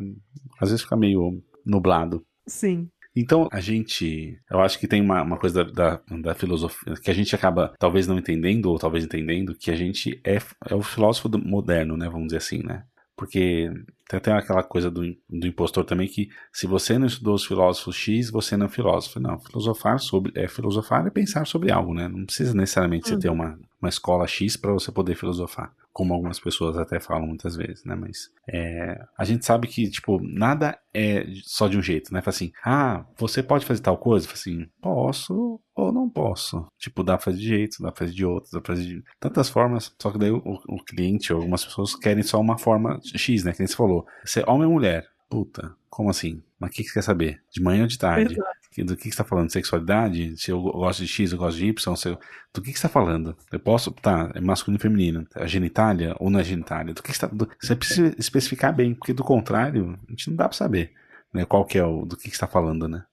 Às vezes fica meio nublado. Sim. Então, a gente. Eu acho que tem uma, uma coisa da, da, da, filosofia que a gente acaba talvez não entendendo, ou talvez entendendo, que a gente é, é o filósofo moderno, né? Vamos dizer assim, né? Porque tem até aquela coisa do, do impostor também que se você não estudou os filósofos X, você não é filósofo. Não, filosofar sobre é filosofar é pensar sobre algo, né? Não precisa necessariamente uhum. você ter uma, uma escola X para você poder filosofar como algumas pessoas até falam muitas vezes, né? Mas é, a gente sabe que, tipo, nada é só de um jeito, né? Fala assim, ah, você pode fazer tal coisa? Fala assim, posso ou não posso. Tipo, dá pra fazer de jeito, dá pra fazer de outro, dá pra fazer de tantas formas, só que daí o, o cliente ou algumas pessoas querem só uma forma X, né? Que nem você falou. Você é homem ou mulher? Puta, como assim? Mas o que, que você quer saber? De manhã ou de tarde? Exato. Do que, você tá falando? Sexualidade? Se eu gosto de X, eu gosto de Y? Se eu... Do que, você tá falando? Eu posso. Tá, é masculino e feminino. A genitália ou não é genitália? Do que, você tá. Do... Você precisa especificar bem, porque do contrário, a gente não dá pra saber né, qual que é o. Do que, que você tá falando, né?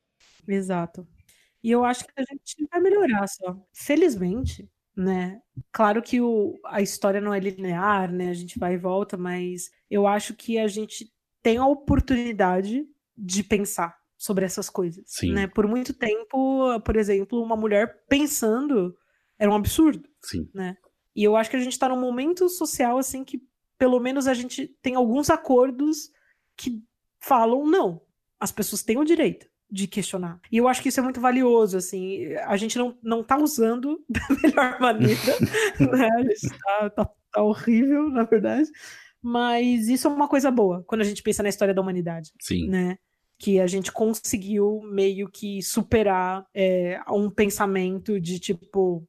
Exato. E eu acho que a gente vai melhorar só. Felizmente, né? Claro que o, a história não é linear, né? A gente vai e volta, mas eu acho que a gente tem a oportunidade de pensar sobre essas coisas. Sim. Né? Por muito tempo, por exemplo, uma mulher pensando era um absurdo. Sim. Né? E eu acho que a gente está num momento social assim que pelo menos a gente tem alguns acordos que falam não. As pessoas têm o direito de questionar. E eu acho que isso é muito valioso, assim. A gente não, não tá usando [laughs] da melhor maneira, [laughs] né? A gente tá, tá, tá horrível, na verdade. Mas isso é uma coisa boa quando a gente pensa na história da humanidade. Sim. Né? Que a gente conseguiu meio que superar é, um pensamento de tipo.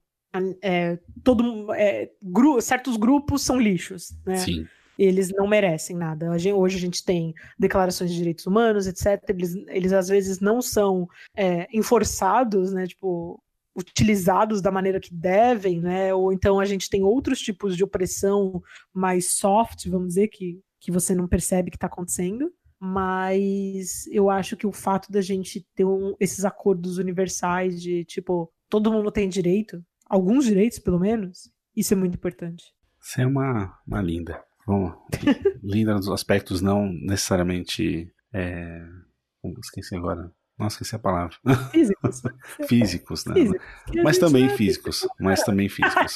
É, todo é, gru certos grupos são lixos, né? Sim. Eles não merecem nada. A gente, hoje a gente tem declarações de direitos humanos, etc. Eles, eles às vezes não são é, enforçados, né? Tipo, utilizados da maneira que devem, né? Ou então a gente tem outros tipos de opressão mais soft, vamos dizer, que, que você não percebe que está acontecendo. Mas eu acho que o fato da gente ter um, esses acordos universais de tipo, todo mundo tem direito, alguns direitos pelo menos, isso é muito importante. Você é uma, uma linda. Bom, [laughs] linda nos aspectos não necessariamente. É... Esqueci agora. Nossa, esqueci a palavra. Físicos. [laughs] físicos, né? Físicos. Mas também físicos. Mas também [laughs] físicos.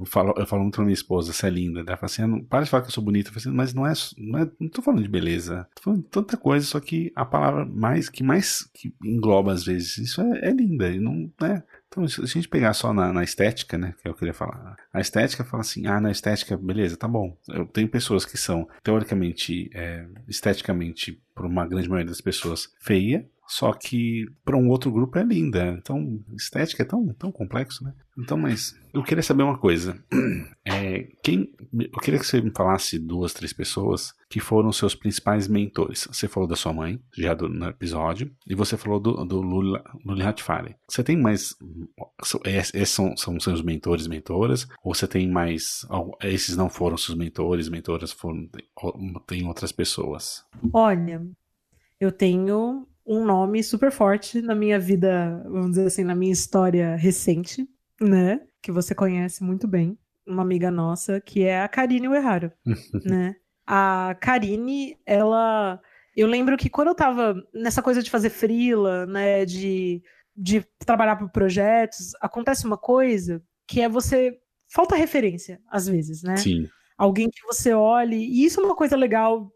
Eu falo, eu falo muito pra minha esposa, você é linda. Ela fala assim: ah, para de falar que eu sou bonita. Eu falo assim, mas não é, não é. Não tô falando de beleza. Tô falando de tanta coisa, só que a palavra mais que mais que engloba às vezes isso é, é linda. E não, né? Então, se a gente pegar só na, na, estética, né, que eu queria falar, a estética fala assim, ah, na estética, beleza, tá bom. Eu tenho pessoas que são, teoricamente, é, esteticamente, por uma grande maioria das pessoas, feia, só que para um outro grupo é linda. Então, estética é tão, tão complexo, né? Então, mas eu queria saber uma coisa. [clears throat] É, quem, eu queria que você me falasse duas, três pessoas que foram seus principais mentores. Você falou da sua mãe, já do, no episódio, e você falou do, do Lula, Lula Hatfari. Você tem mais. Esses são, são seus mentores, mentoras? Ou você tem mais. Esses não foram seus mentores, mentoras, foram, tem outras pessoas? Olha, eu tenho um nome super forte na minha vida, vamos dizer assim, na minha história recente, né? Que você conhece muito bem. Uma amiga nossa, que é a Karine Uehara, [laughs] né? A Karine, ela. Eu lembro que quando eu tava nessa coisa de fazer freela, né? De, de trabalhar por projetos, acontece uma coisa que é você. Falta referência, às vezes, né? Sim. Alguém que você olhe. E isso é uma coisa legal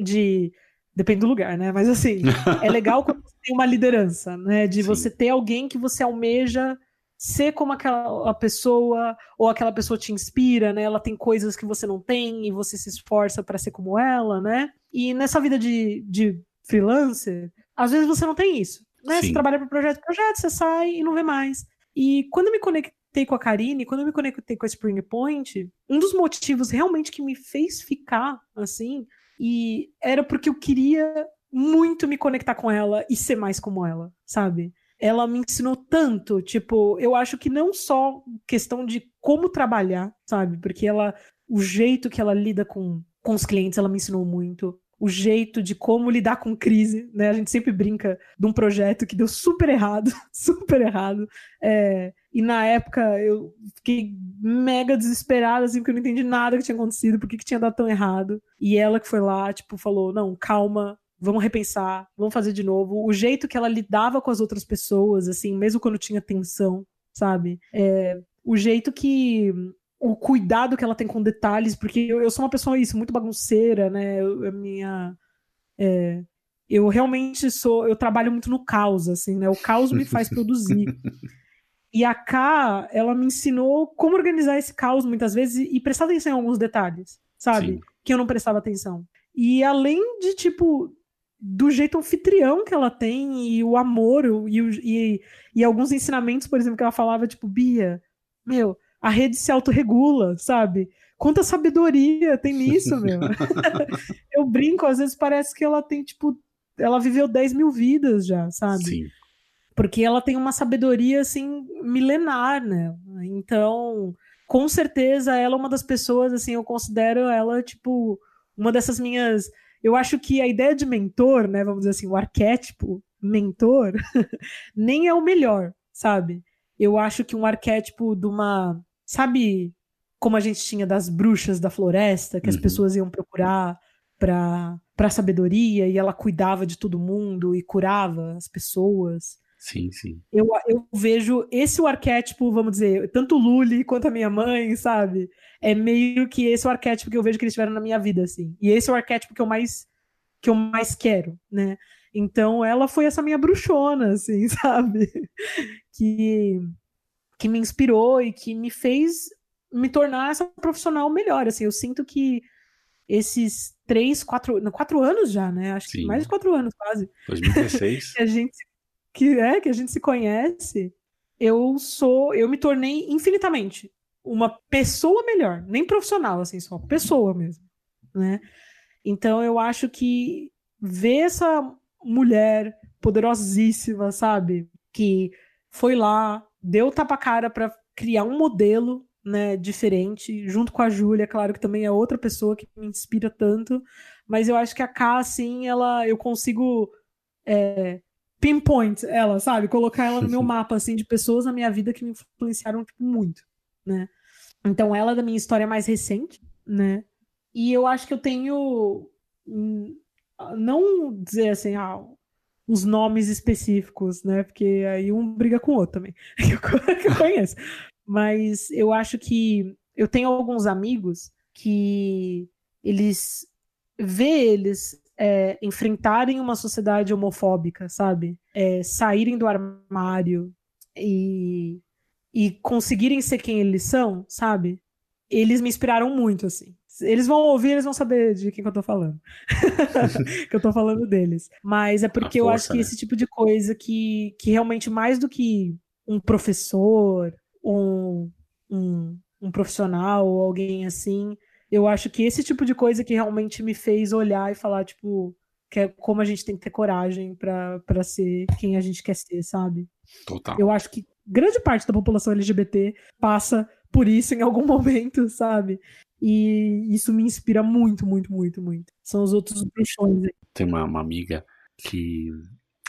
de Depende do lugar, né? Mas assim, [laughs] é legal quando você tem uma liderança, né? De Sim. você ter alguém que você almeja ser como aquela pessoa, ou aquela pessoa te inspira, né? Ela tem coisas que você não tem e você se esforça para ser como ela, né? E nessa vida de, de freelancer, às vezes você não tem isso, né? Sim. Você trabalha para projeto, projeto, você sai e não vê mais. E quando eu me conectei com a Karine, quando eu me conectei com a Spring Point, um dos motivos realmente que me fez ficar assim e era porque eu queria muito me conectar com ela e ser mais como ela, sabe? Ela me ensinou tanto, tipo, eu acho que não só questão de como trabalhar, sabe? Porque ela, o jeito que ela lida com, com os clientes, ela me ensinou muito. o jeito de como lidar com crise, né? A gente sempre brinca de um projeto que deu super errado, [laughs] super errado. É, e na época eu fiquei mega desesperada, assim, porque eu não entendi nada que tinha acontecido, por que, que tinha dado tão errado. E ela que foi lá, tipo, falou: não, calma, vamos repensar, vamos fazer de novo. O jeito que ela lidava com as outras pessoas, assim, mesmo quando tinha tensão, sabe? É, o jeito que o cuidado que ela tem com detalhes, porque eu, eu sou uma pessoa isso, muito bagunceira, né? Eu, a minha. É, eu realmente sou. Eu trabalho muito no caos, assim, né? O caos me faz [laughs] produzir. E a K, ela me ensinou como organizar esse caos muitas vezes e, prestar atenção em alguns detalhes, sabe? Sim. Que eu não prestava atenção. E além de, tipo, do jeito anfitrião que ela tem e o amor e, e, e alguns ensinamentos, por exemplo, que ela falava, tipo, Bia, meu, a rede se autorregula, sabe? Quanta sabedoria tem nisso, [laughs] meu. [laughs] eu brinco, às vezes parece que ela tem, tipo, ela viveu 10 mil vidas já, sabe? Sim. Porque ela tem uma sabedoria, assim, milenar, né? Então, com certeza, ela é uma das pessoas, assim, eu considero ela, tipo, uma dessas minhas. Eu acho que a ideia de mentor, né? Vamos dizer assim, o arquétipo mentor, [laughs] nem é o melhor, sabe? Eu acho que um arquétipo de uma Sabe como a gente tinha das bruxas da floresta, que as uhum. pessoas iam procurar para para sabedoria e ela cuidava de todo mundo e curava as pessoas. Sim, sim. Eu, eu vejo esse o arquétipo, vamos dizer, tanto o Lully quanto a minha mãe, sabe? É meio que esse o arquétipo que eu vejo que eles tiveram na minha vida, assim. E esse é o arquétipo que eu mais que eu mais quero, né? Então ela foi essa minha bruxona, assim, [laughs] sabe? Que que me inspirou e que me fez me tornar essa profissional melhor. Assim, eu sinto que esses três, quatro, quatro anos já, né? Acho Sim. que mais de quatro anos quase. 2016. [laughs] que a gente que é que a gente se conhece. Eu sou, eu me tornei infinitamente uma pessoa melhor, nem profissional assim, só pessoa mesmo, né? Então eu acho que ver essa mulher poderosíssima, sabe, que foi lá, deu tapa-cara para criar um modelo né, diferente, junto com a Júlia, claro que também é outra pessoa que me inspira tanto, mas eu acho que a K, assim, ela, eu consigo é, pinpoint ela, sabe? Colocar ela no meu mapa, assim, de pessoas na minha vida que me influenciaram tipo, muito, né? Então, ela é da minha história mais recente, né? E eu acho que eu tenho. Hum, não dizer assim, ah, os nomes específicos, né? Porque aí um briga com o outro também, [laughs] que eu conheço. Mas eu acho que eu tenho alguns amigos que eles vê eles é, enfrentarem uma sociedade homofóbica, sabe? É, saírem do armário e, e conseguirem ser quem eles são, sabe? Eles me inspiraram muito, assim. Eles vão ouvir, eles vão saber de quem que eu tô falando. [laughs] que eu tô falando deles. Mas é porque força, eu acho que né? esse tipo de coisa que, que realmente, mais do que um professor, um, um, um profissional ou alguém assim, eu acho que esse tipo de coisa que realmente me fez olhar e falar, tipo, que é como a gente tem que ter coragem para ser quem a gente quer ser, sabe? Total. Eu acho que grande parte da população LGBT passa por isso em algum [laughs] momento, sabe? E isso me inspira muito, muito, muito, muito. São os outros bruxões. Tem uma, uma amiga que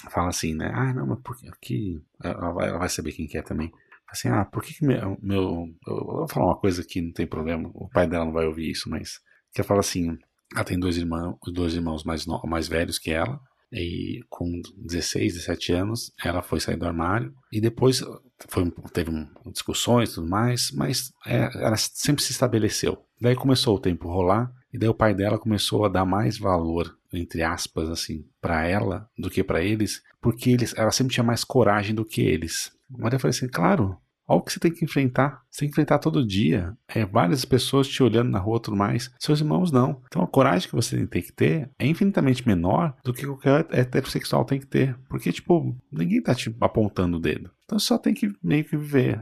fala assim, né? Ah, não, mas por que. Ela vai, ela vai saber quem que é também. Assim, ah, por que, que meu, meu. Eu vou falar uma coisa que não tem problema, o pai dela não vai ouvir isso, mas. Que ela fala assim: ela tem dois irmãos, dois irmãos mais, no, mais velhos que ela, e com 16, 17 anos, ela foi sair do armário e depois foi, teve discussões e tudo mais, mas é, ela sempre se estabeleceu. Daí começou o tempo rolar e daí o pai dela começou a dar mais valor, entre aspas, assim, para ela do que para eles, porque eles, ela sempre tinha mais coragem do que eles. Mas eu falei assim, claro, Olha o que você tem que enfrentar. Você tem que enfrentar todo dia. É, várias pessoas te olhando na rua tudo mais. Seus irmãos não. Então a coragem que você tem que ter é infinitamente menor do que qualquer heterossexual tem que ter. Porque, tipo, ninguém tá te apontando o dedo. Então você só tem que meio que viver.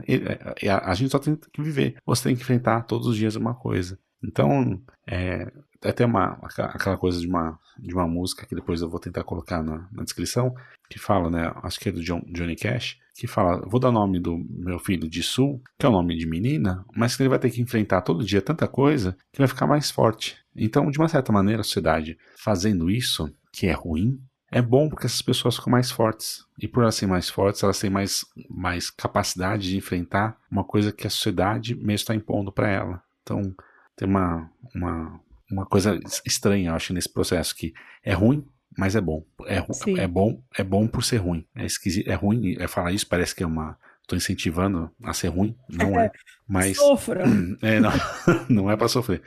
A gente só tem que viver. Você tem que enfrentar todos os dias uma coisa. Então, é, até uma, aquela coisa de uma, de uma música que depois eu vou tentar colocar na, na descrição, que fala, né? Acho que é do John, Johnny Cash, que fala: vou dar nome do meu filho de Sul, que é o nome de menina, mas que ele vai ter que enfrentar todo dia tanta coisa que vai ficar mais forte. Então, de uma certa maneira, a sociedade fazendo isso, que é ruim, é bom porque essas pessoas ficam mais fortes. E por elas serem mais fortes, elas têm mais, mais capacidade de enfrentar uma coisa que a sociedade mesmo está impondo para ela. Então, tem uma, uma, uma coisa estranha, eu acho, nesse processo, que é ruim, mas é bom. É, é bom é bom por ser ruim. É esquisito, é ruim, é falar isso, parece que é uma. Estou incentivando a ser ruim, não é. é [laughs] mas. Sofra. [clears throat] É, não, [laughs] não é para sofrer.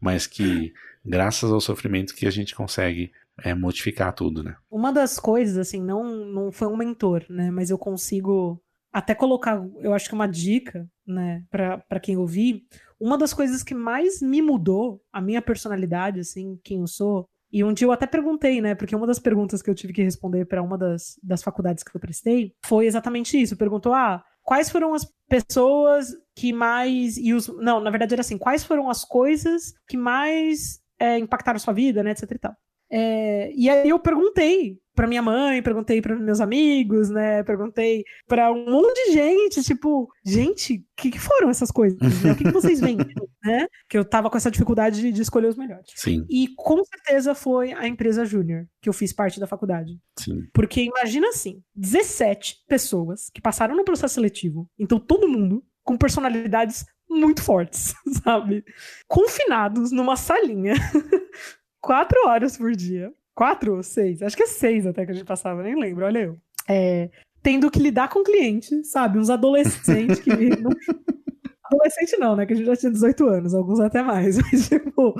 Mas que, graças ao sofrimento, que a gente consegue é, modificar tudo, né? Uma das coisas, assim, não, não foi um mentor, né? Mas eu consigo até colocar, eu acho que uma dica, né, para quem ouvir. Uma das coisas que mais me mudou a minha personalidade, assim, quem eu sou. E um dia eu até perguntei, né? Porque uma das perguntas que eu tive que responder para uma das, das faculdades que eu prestei foi exatamente isso. Perguntou: ah, quais foram as pessoas que mais. E os, não, na verdade era assim: quais foram as coisas que mais é, impactaram sua vida, né? Etc e tal. É, e aí eu perguntei para minha mãe, perguntei para meus amigos, né? Perguntei para um monte de gente, tipo, gente, o que, que, foram essas coisas? Né? O que, que vocês veem, [laughs] né? Que eu tava com essa dificuldade de, de, escolher os melhores. Sim. E com certeza foi a empresa Júnior que eu fiz parte da faculdade. Sim. Porque imagina assim, 17 pessoas que passaram no processo seletivo, então todo mundo com personalidades muito fortes, [laughs] sabe? Confinados numa salinha [laughs] quatro horas por dia. Quatro ou seis? Acho que é seis até que a gente passava, nem lembro, olha eu. É, tendo que lidar com cliente, sabe? Uns adolescentes que. [laughs] não... Adolescente não, né? Que a gente já tinha 18 anos, alguns até mais. [laughs] Mas, tipo,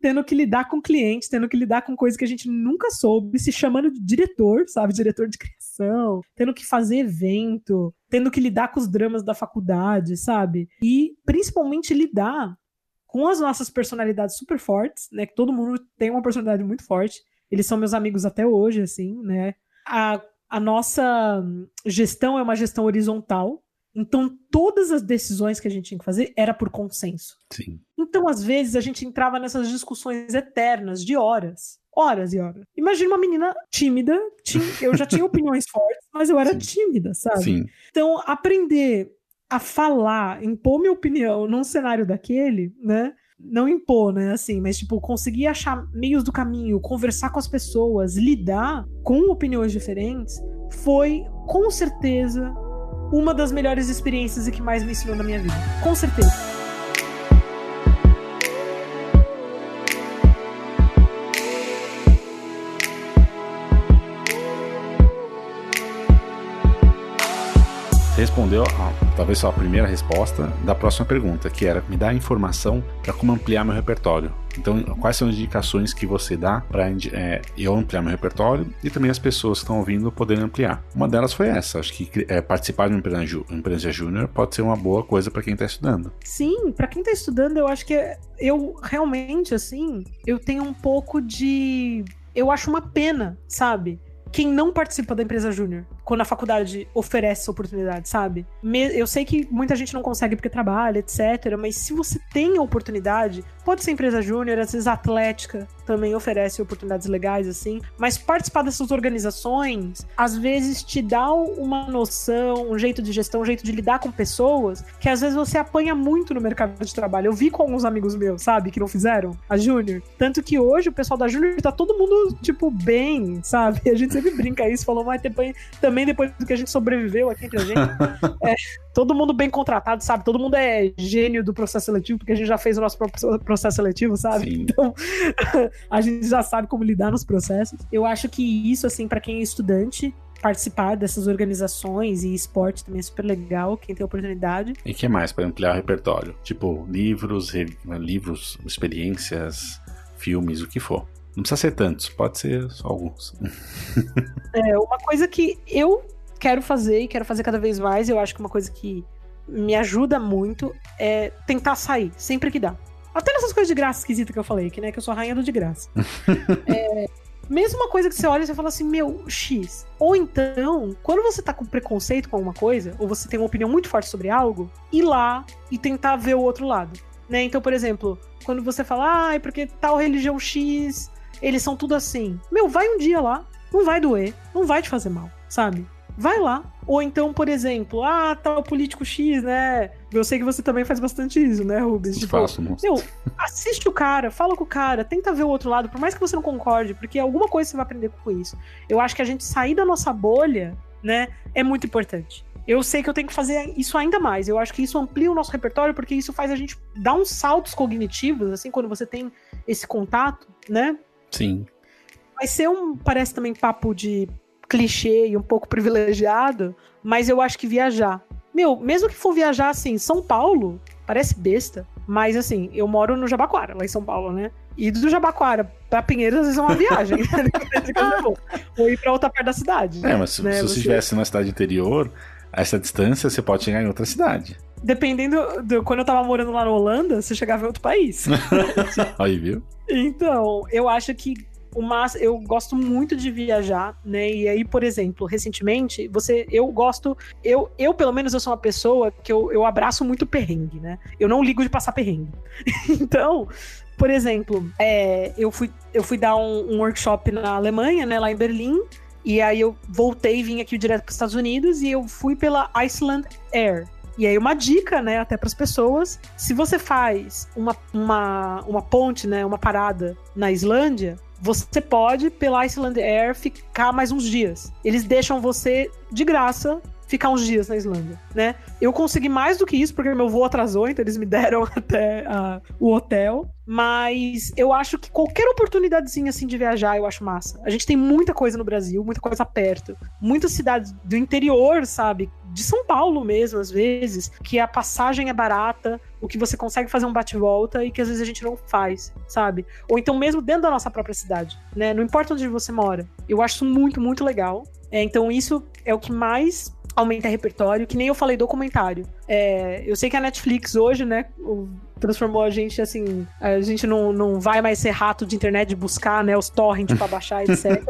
tendo que lidar com clientes, tendo que lidar com coisas que a gente nunca soube, se chamando de diretor, sabe? Diretor de criação, tendo que fazer evento, tendo que lidar com os dramas da faculdade, sabe? E principalmente lidar com as nossas personalidades super fortes, né? Que todo mundo tem uma personalidade muito forte. Eles são meus amigos até hoje, assim, né? A, a nossa gestão é uma gestão horizontal. Então, todas as decisões que a gente tinha que fazer era por consenso. Sim. Então, às vezes, a gente entrava nessas discussões eternas, de horas. Horas e horas. Imagina uma menina tímida. Eu já tinha [laughs] opiniões fortes, mas eu era Sim. tímida, sabe? Sim. Então, aprender a falar, impor minha opinião num cenário daquele, né? Não impor, né? Assim, mas tipo, conseguir achar meios do caminho, conversar com as pessoas, lidar com opiniões diferentes, foi com certeza uma das melhores experiências e que mais me ensinou na minha vida. Com certeza. Respondeu a, talvez só a primeira resposta da próxima pergunta, que era me dar informação para como ampliar meu repertório. Então, quais são as indicações que você dá para é, eu ampliar meu repertório e também as pessoas que estão ouvindo poderem ampliar? Uma delas foi essa. Acho que é, participar de uma empresa, júnior pode ser uma boa coisa para quem está estudando. Sim, para quem está estudando, eu acho que eu realmente, assim, eu tenho um pouco de. Eu acho uma pena, sabe? Quem não participa da empresa júnior quando a faculdade oferece essa oportunidade, sabe? Eu sei que muita gente não consegue porque trabalha, etc. Mas se você tem a oportunidade, pode ser empresa júnior, às vezes atlética também oferece oportunidades legais, assim. Mas participar dessas organizações, às vezes te dá uma noção, um jeito de gestão, um jeito de lidar com pessoas, que às vezes você apanha muito no mercado de trabalho. Eu vi com alguns amigos meus, sabe, que não fizeram a júnior. Tanto que hoje o pessoal da júnior tá todo mundo, tipo, bem, sabe? [laughs] A gente sempre brinca isso, falou, mas também também depois do que a gente sobreviveu aqui entre a gente. [laughs] é, todo mundo bem contratado, sabe? Todo mundo é gênio do processo seletivo, porque a gente já fez o nosso próprio processo seletivo, sabe? Sim. Então, [laughs] a gente já sabe como lidar nos processos. Eu acho que isso, assim, para quem é estudante, participar dessas organizações e esporte também é super legal, quem tem oportunidade. E que mais para ampliar o repertório? Tipo, livros, livros, experiências, filmes, o que for. Não precisa ser tantos, pode ser só alguns. [laughs] é, uma coisa que eu quero fazer e quero fazer cada vez mais, eu acho que uma coisa que me ajuda muito é tentar sair, sempre que dá. Até nessas coisas de graça esquisita que eu falei, que, né, que eu sou a rainha do de graça. [laughs] é, mesmo uma coisa que você olha e você fala assim, meu, X. Ou então, quando você tá com preconceito com alguma coisa, ou você tem uma opinião muito forte sobre algo, ir lá e tentar ver o outro lado né? Então, por exemplo, quando você fala, ah, é porque tal religião X, eles são tudo assim. Meu, vai um dia lá, não vai doer, não vai te fazer mal, sabe? Vai lá. Ou então, por exemplo, ah, tal político X, né? Eu sei que você também faz bastante isso, né, Rubens? Tipo, faço. Meu, assiste o cara, fala com o cara, tenta ver o outro lado, por mais que você não concorde, porque alguma coisa você vai aprender com isso. Eu acho que a gente sair da nossa bolha, né, é muito importante. Eu sei que eu tenho que fazer isso ainda mais. Eu acho que isso amplia o nosso repertório, porque isso faz a gente dar uns saltos cognitivos, assim, quando você tem esse contato, né? Sim. Vai ser um, parece também papo de clichê e um pouco privilegiado, mas eu acho que viajar. Meu, mesmo que for viajar assim, São Paulo, parece besta, mas assim, eu moro no Jabaquara, lá em São Paulo, né? E do Jabaquara pra Pinheiros às vezes é uma viagem. [laughs] Ou ir pra outra parte da cidade. É, mas se, né? se você estivesse na cidade interior, a essa distância você pode chegar em outra cidade. Dependendo do. Quando eu tava morando lá na Holanda, você chegava em outro país. [laughs] Aí, viu? Então, eu acho que mas eu gosto muito de viajar, né? E aí, por exemplo, recentemente, você, eu gosto, eu, eu pelo menos eu sou uma pessoa que eu, eu abraço muito perrengue, né? Eu não ligo de passar perrengue. [laughs] então, por exemplo, é, eu, fui, eu fui dar um, um, workshop na Alemanha, né? Lá em Berlim. E aí eu voltei vim aqui direto para os Estados Unidos e eu fui pela Iceland Air. E aí, uma dica, né, até para as pessoas: se você faz uma, uma, uma ponte, né, uma parada na Islândia, você pode, pela Iceland Air, ficar mais uns dias. Eles deixam você de graça ficar uns dias na Islândia, né? Eu consegui mais do que isso, porque meu voo atrasou, então eles me [laughs] deram até uh, o hotel. Mas eu acho que qualquer oportunidadezinha assim de viajar, eu acho massa. A gente tem muita coisa no Brasil, muita coisa perto. Muitas cidades do interior, sabe? De São Paulo mesmo, às vezes, que a passagem é barata, o que você consegue fazer um bate-volta e que às vezes a gente não faz, sabe? Ou então mesmo dentro da nossa própria cidade, né? Não importa onde você mora. Eu acho muito, muito legal. É, então isso é o que mais aumenta repertório, que nem eu falei documentário. É, eu sei que a Netflix hoje, né, transformou a gente assim, a gente não, não vai mais ser rato de internet de buscar, né, os torrents para baixar, [laughs] etc.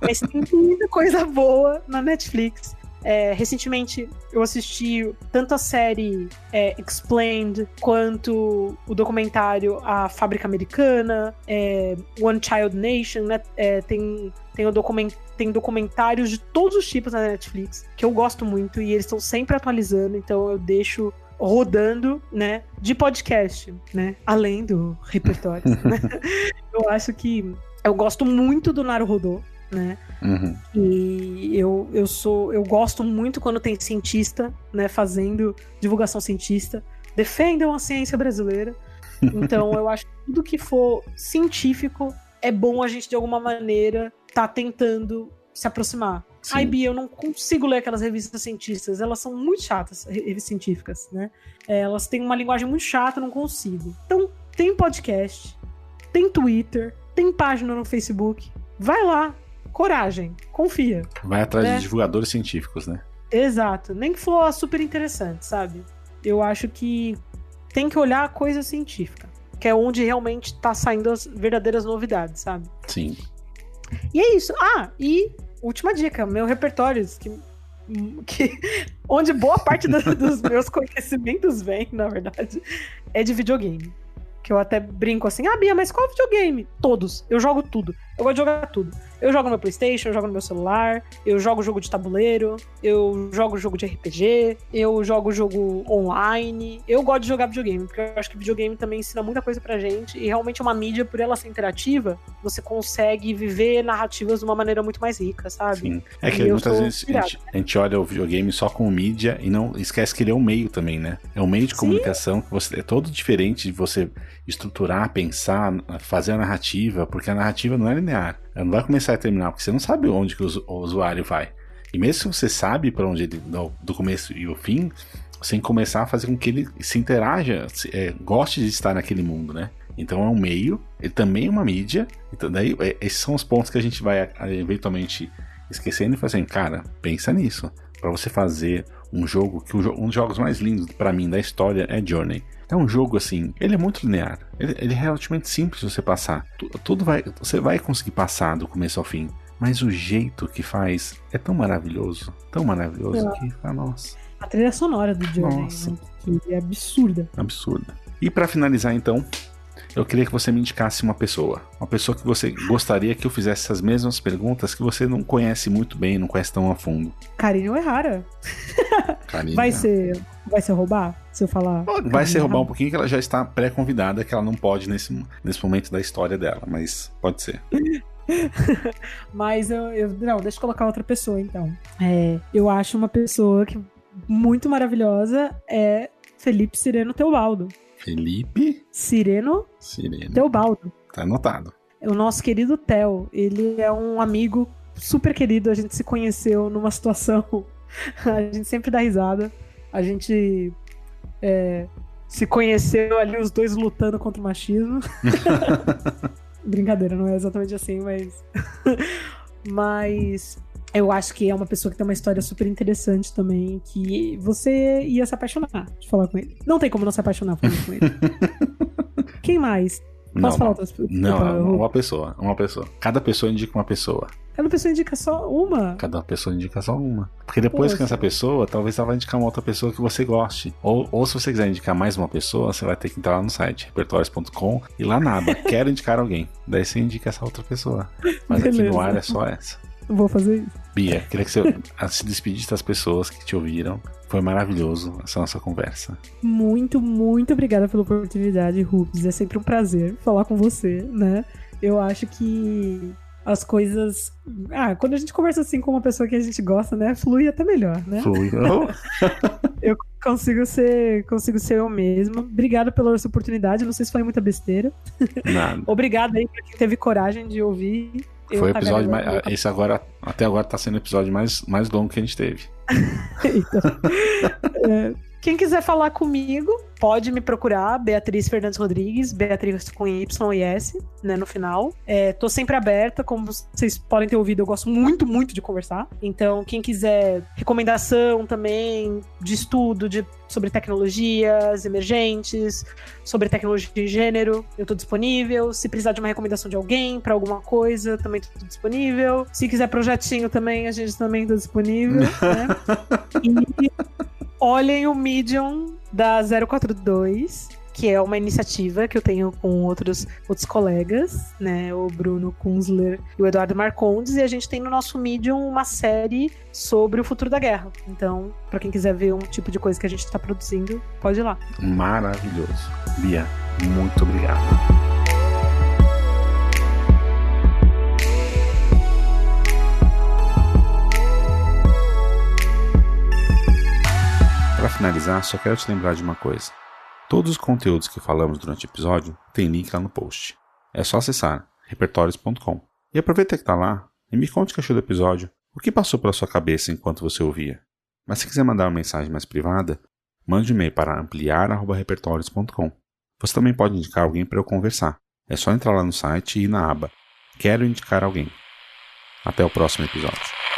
Mas tem muita coisa boa na Netflix. É, recentemente eu assisti tanto a série é, Explained quanto o documentário A Fábrica Americana, é, One Child Nation, né? É, tem, tem, o document, tem documentários de todos os tipos na Netflix que eu gosto muito e eles estão sempre atualizando, então eu deixo rodando, né, de podcast, né, além do repertório. [laughs] [laughs] Eu acho que eu gosto muito do Naruhodô, né? Uhum. E eu, eu sou eu gosto muito quando tem cientista, né, fazendo divulgação cientista. Defendam a ciência brasileira. [laughs] Então eu acho que tudo que for científico é bom a gente de alguma maneira tá tentando se aproximar. Sim. Ai, Bia, eu não consigo ler aquelas revistas cientistas. Elas são muito chatas, revistas científicas, né? É, elas têm uma linguagem muito chata, eu não consigo. Então, tem podcast, tem Twitter, tem página no Facebook. Vai lá, coragem, confia. Vai atrás né? de divulgadores científicos, né? Exato. Nem que for super interessante, sabe? Eu acho que tem que olhar a coisa científica, que é onde realmente tá saindo as verdadeiras novidades, sabe? Sim. E é isso. Ah, e última dica, meu repertório, que, [laughs] que onde boa parte do, dos meus conhecimentos vem, na verdade, é de videogame. Que eu até brinco assim, ah, Bia, mas qual videogame? Todos. Eu jogo tudo. Eu gosto de jogar tudo. Eu jogo no meu Playstation, eu jogo no meu celular, eu jogo jogo de tabuleiro, eu jogo jogo de RPG, eu jogo jogo online. Eu gosto de jogar videogame, porque eu acho que videogame também ensina muita coisa pra gente e realmente é uma mídia, por ela ser interativa, você consegue viver narrativas de uma maneira muito mais rica, sabe? Sim. É que muitas vezes a gente, a gente, olha o videogame só como mídia e não esquece que ele é um meio também, né? É um meio de comunicação que você, é todo diferente de você estruturar, pensar, fazer a narrativa, porque a narrativa não é linear. Ela não vai começar e terminar, porque você não sabe onde que o usuário vai. E mesmo se você sabe para onde ele, do começo e o fim, você tem que começar a fazer com que ele se interaja, se, é, goste de estar naquele mundo, né? Então é um meio, ele também é uma mídia. Então daí é, esses são os pontos que a gente vai eventualmente esquecendo e fazendo, cara, pensa nisso. Para você fazer um jogo que um dos jogos mais lindos para mim da história é Journey. É um jogo assim, ele é muito linear. Ele, ele é relativamente simples de você passar. Tudo vai, você vai conseguir passar do começo ao fim. Mas o jeito que faz é tão maravilhoso, tão maravilhoso é. que, ah, nossa. A trilha sonora do Journey, nossa. Né, que é absurda. Absurda. E para finalizar, então, eu queria que você me indicasse uma pessoa. Uma pessoa que você gostaria que eu fizesse essas mesmas perguntas que você não conhece muito bem, não conhece tão a fundo. Karine Errara. [laughs] Karine. Vai ser, vai ser roubar? Se eu falar. Vai ser roubar um pouquinho que ela já está pré-convidada, que ela não pode nesse, nesse momento da história dela, mas pode ser. [laughs] mas eu, eu, Não, deixa eu colocar outra pessoa então. É, eu acho uma pessoa que muito maravilhosa é Felipe Sireno Teobaldo. Felipe Sireno, Sireno. Teobaldo. Tá anotado. O nosso querido Theo, ele é um amigo super querido, a gente se conheceu numa situação, [laughs] a gente sempre dá risada, a gente é, se conheceu ali os dois lutando contra o machismo. [laughs] Brincadeira, não é exatamente assim, mas. [laughs] mas eu acho que é uma pessoa que tem uma história super interessante também, que você ia se apaixonar de falar com ele. Não tem como não se apaixonar falando com ele. [laughs] Quem mais? Posso não, falar outras pessoas? Não, uma pessoa, uma pessoa. Cada pessoa indica uma pessoa. Cada pessoa indica só uma? Cada pessoa indica só uma. Porque depois Poxa. que essa pessoa, talvez ela vai indicar uma outra pessoa que você goste. Ou, ou se você quiser indicar mais uma pessoa, você vai ter que entrar lá no site, repertórios.com, e lá nada, [laughs] quero indicar alguém. Daí você indica essa outra pessoa. Mas Beleza. aqui no ar é só essa. Vou fazer isso. Bia, queria que você [laughs] se despedisse das pessoas que te ouviram. Foi maravilhoso essa nossa conversa. Muito, muito obrigada pela oportunidade, Rubens. É sempre um prazer falar com você, né? Eu acho que as coisas. Ah, quando a gente conversa assim com uma pessoa que a gente gosta, né? Flui até melhor, né? Flui. [laughs] eu consigo ser, consigo ser eu mesma. Obrigada pela sua oportunidade. Não sei se foi muita besteira. Nada. [laughs] Obrigada aí pra quem teve coragem de ouvir foi o episódio mais. Esse agora, até agora, tá sendo o episódio mais, mais longo que a gente teve. [laughs] então, [laughs] é, quem quiser falar comigo, pode me procurar, Beatriz Fernandes Rodrigues, Beatriz com Y e S, né, no final. É, tô sempre aberta, como vocês podem ter ouvido, eu gosto muito, muito de conversar. Então, quem quiser recomendação também de estudo de, sobre tecnologias emergentes, sobre tecnologia de gênero, eu tô disponível. Se precisar de uma recomendação de alguém para alguma coisa, também tô disponível. Se quiser projetinho também, a gente também tá disponível, né? [laughs] e olhem o Medium da 042, que é uma iniciativa que eu tenho com outros, outros colegas, né? O Bruno Kunzler e o Eduardo Marcondes, e a gente tem no nosso Medium uma série sobre o futuro da guerra. Então, para quem quiser ver um tipo de coisa que a gente está produzindo, pode ir lá. Maravilhoso. Bia, muito obrigado. Para finalizar, só quero te lembrar de uma coisa. Todos os conteúdos que falamos durante o episódio tem link lá no post. É só acessar repertórios.com. E aproveita que está lá e me conte o que achou do episódio, o que passou pela sua cabeça enquanto você ouvia. Mas se quiser mandar uma mensagem mais privada, mande um e-mail para ampliar.repertórios.com. Você também pode indicar alguém para eu conversar. É só entrar lá no site e ir na aba Quero indicar alguém. Até o próximo episódio.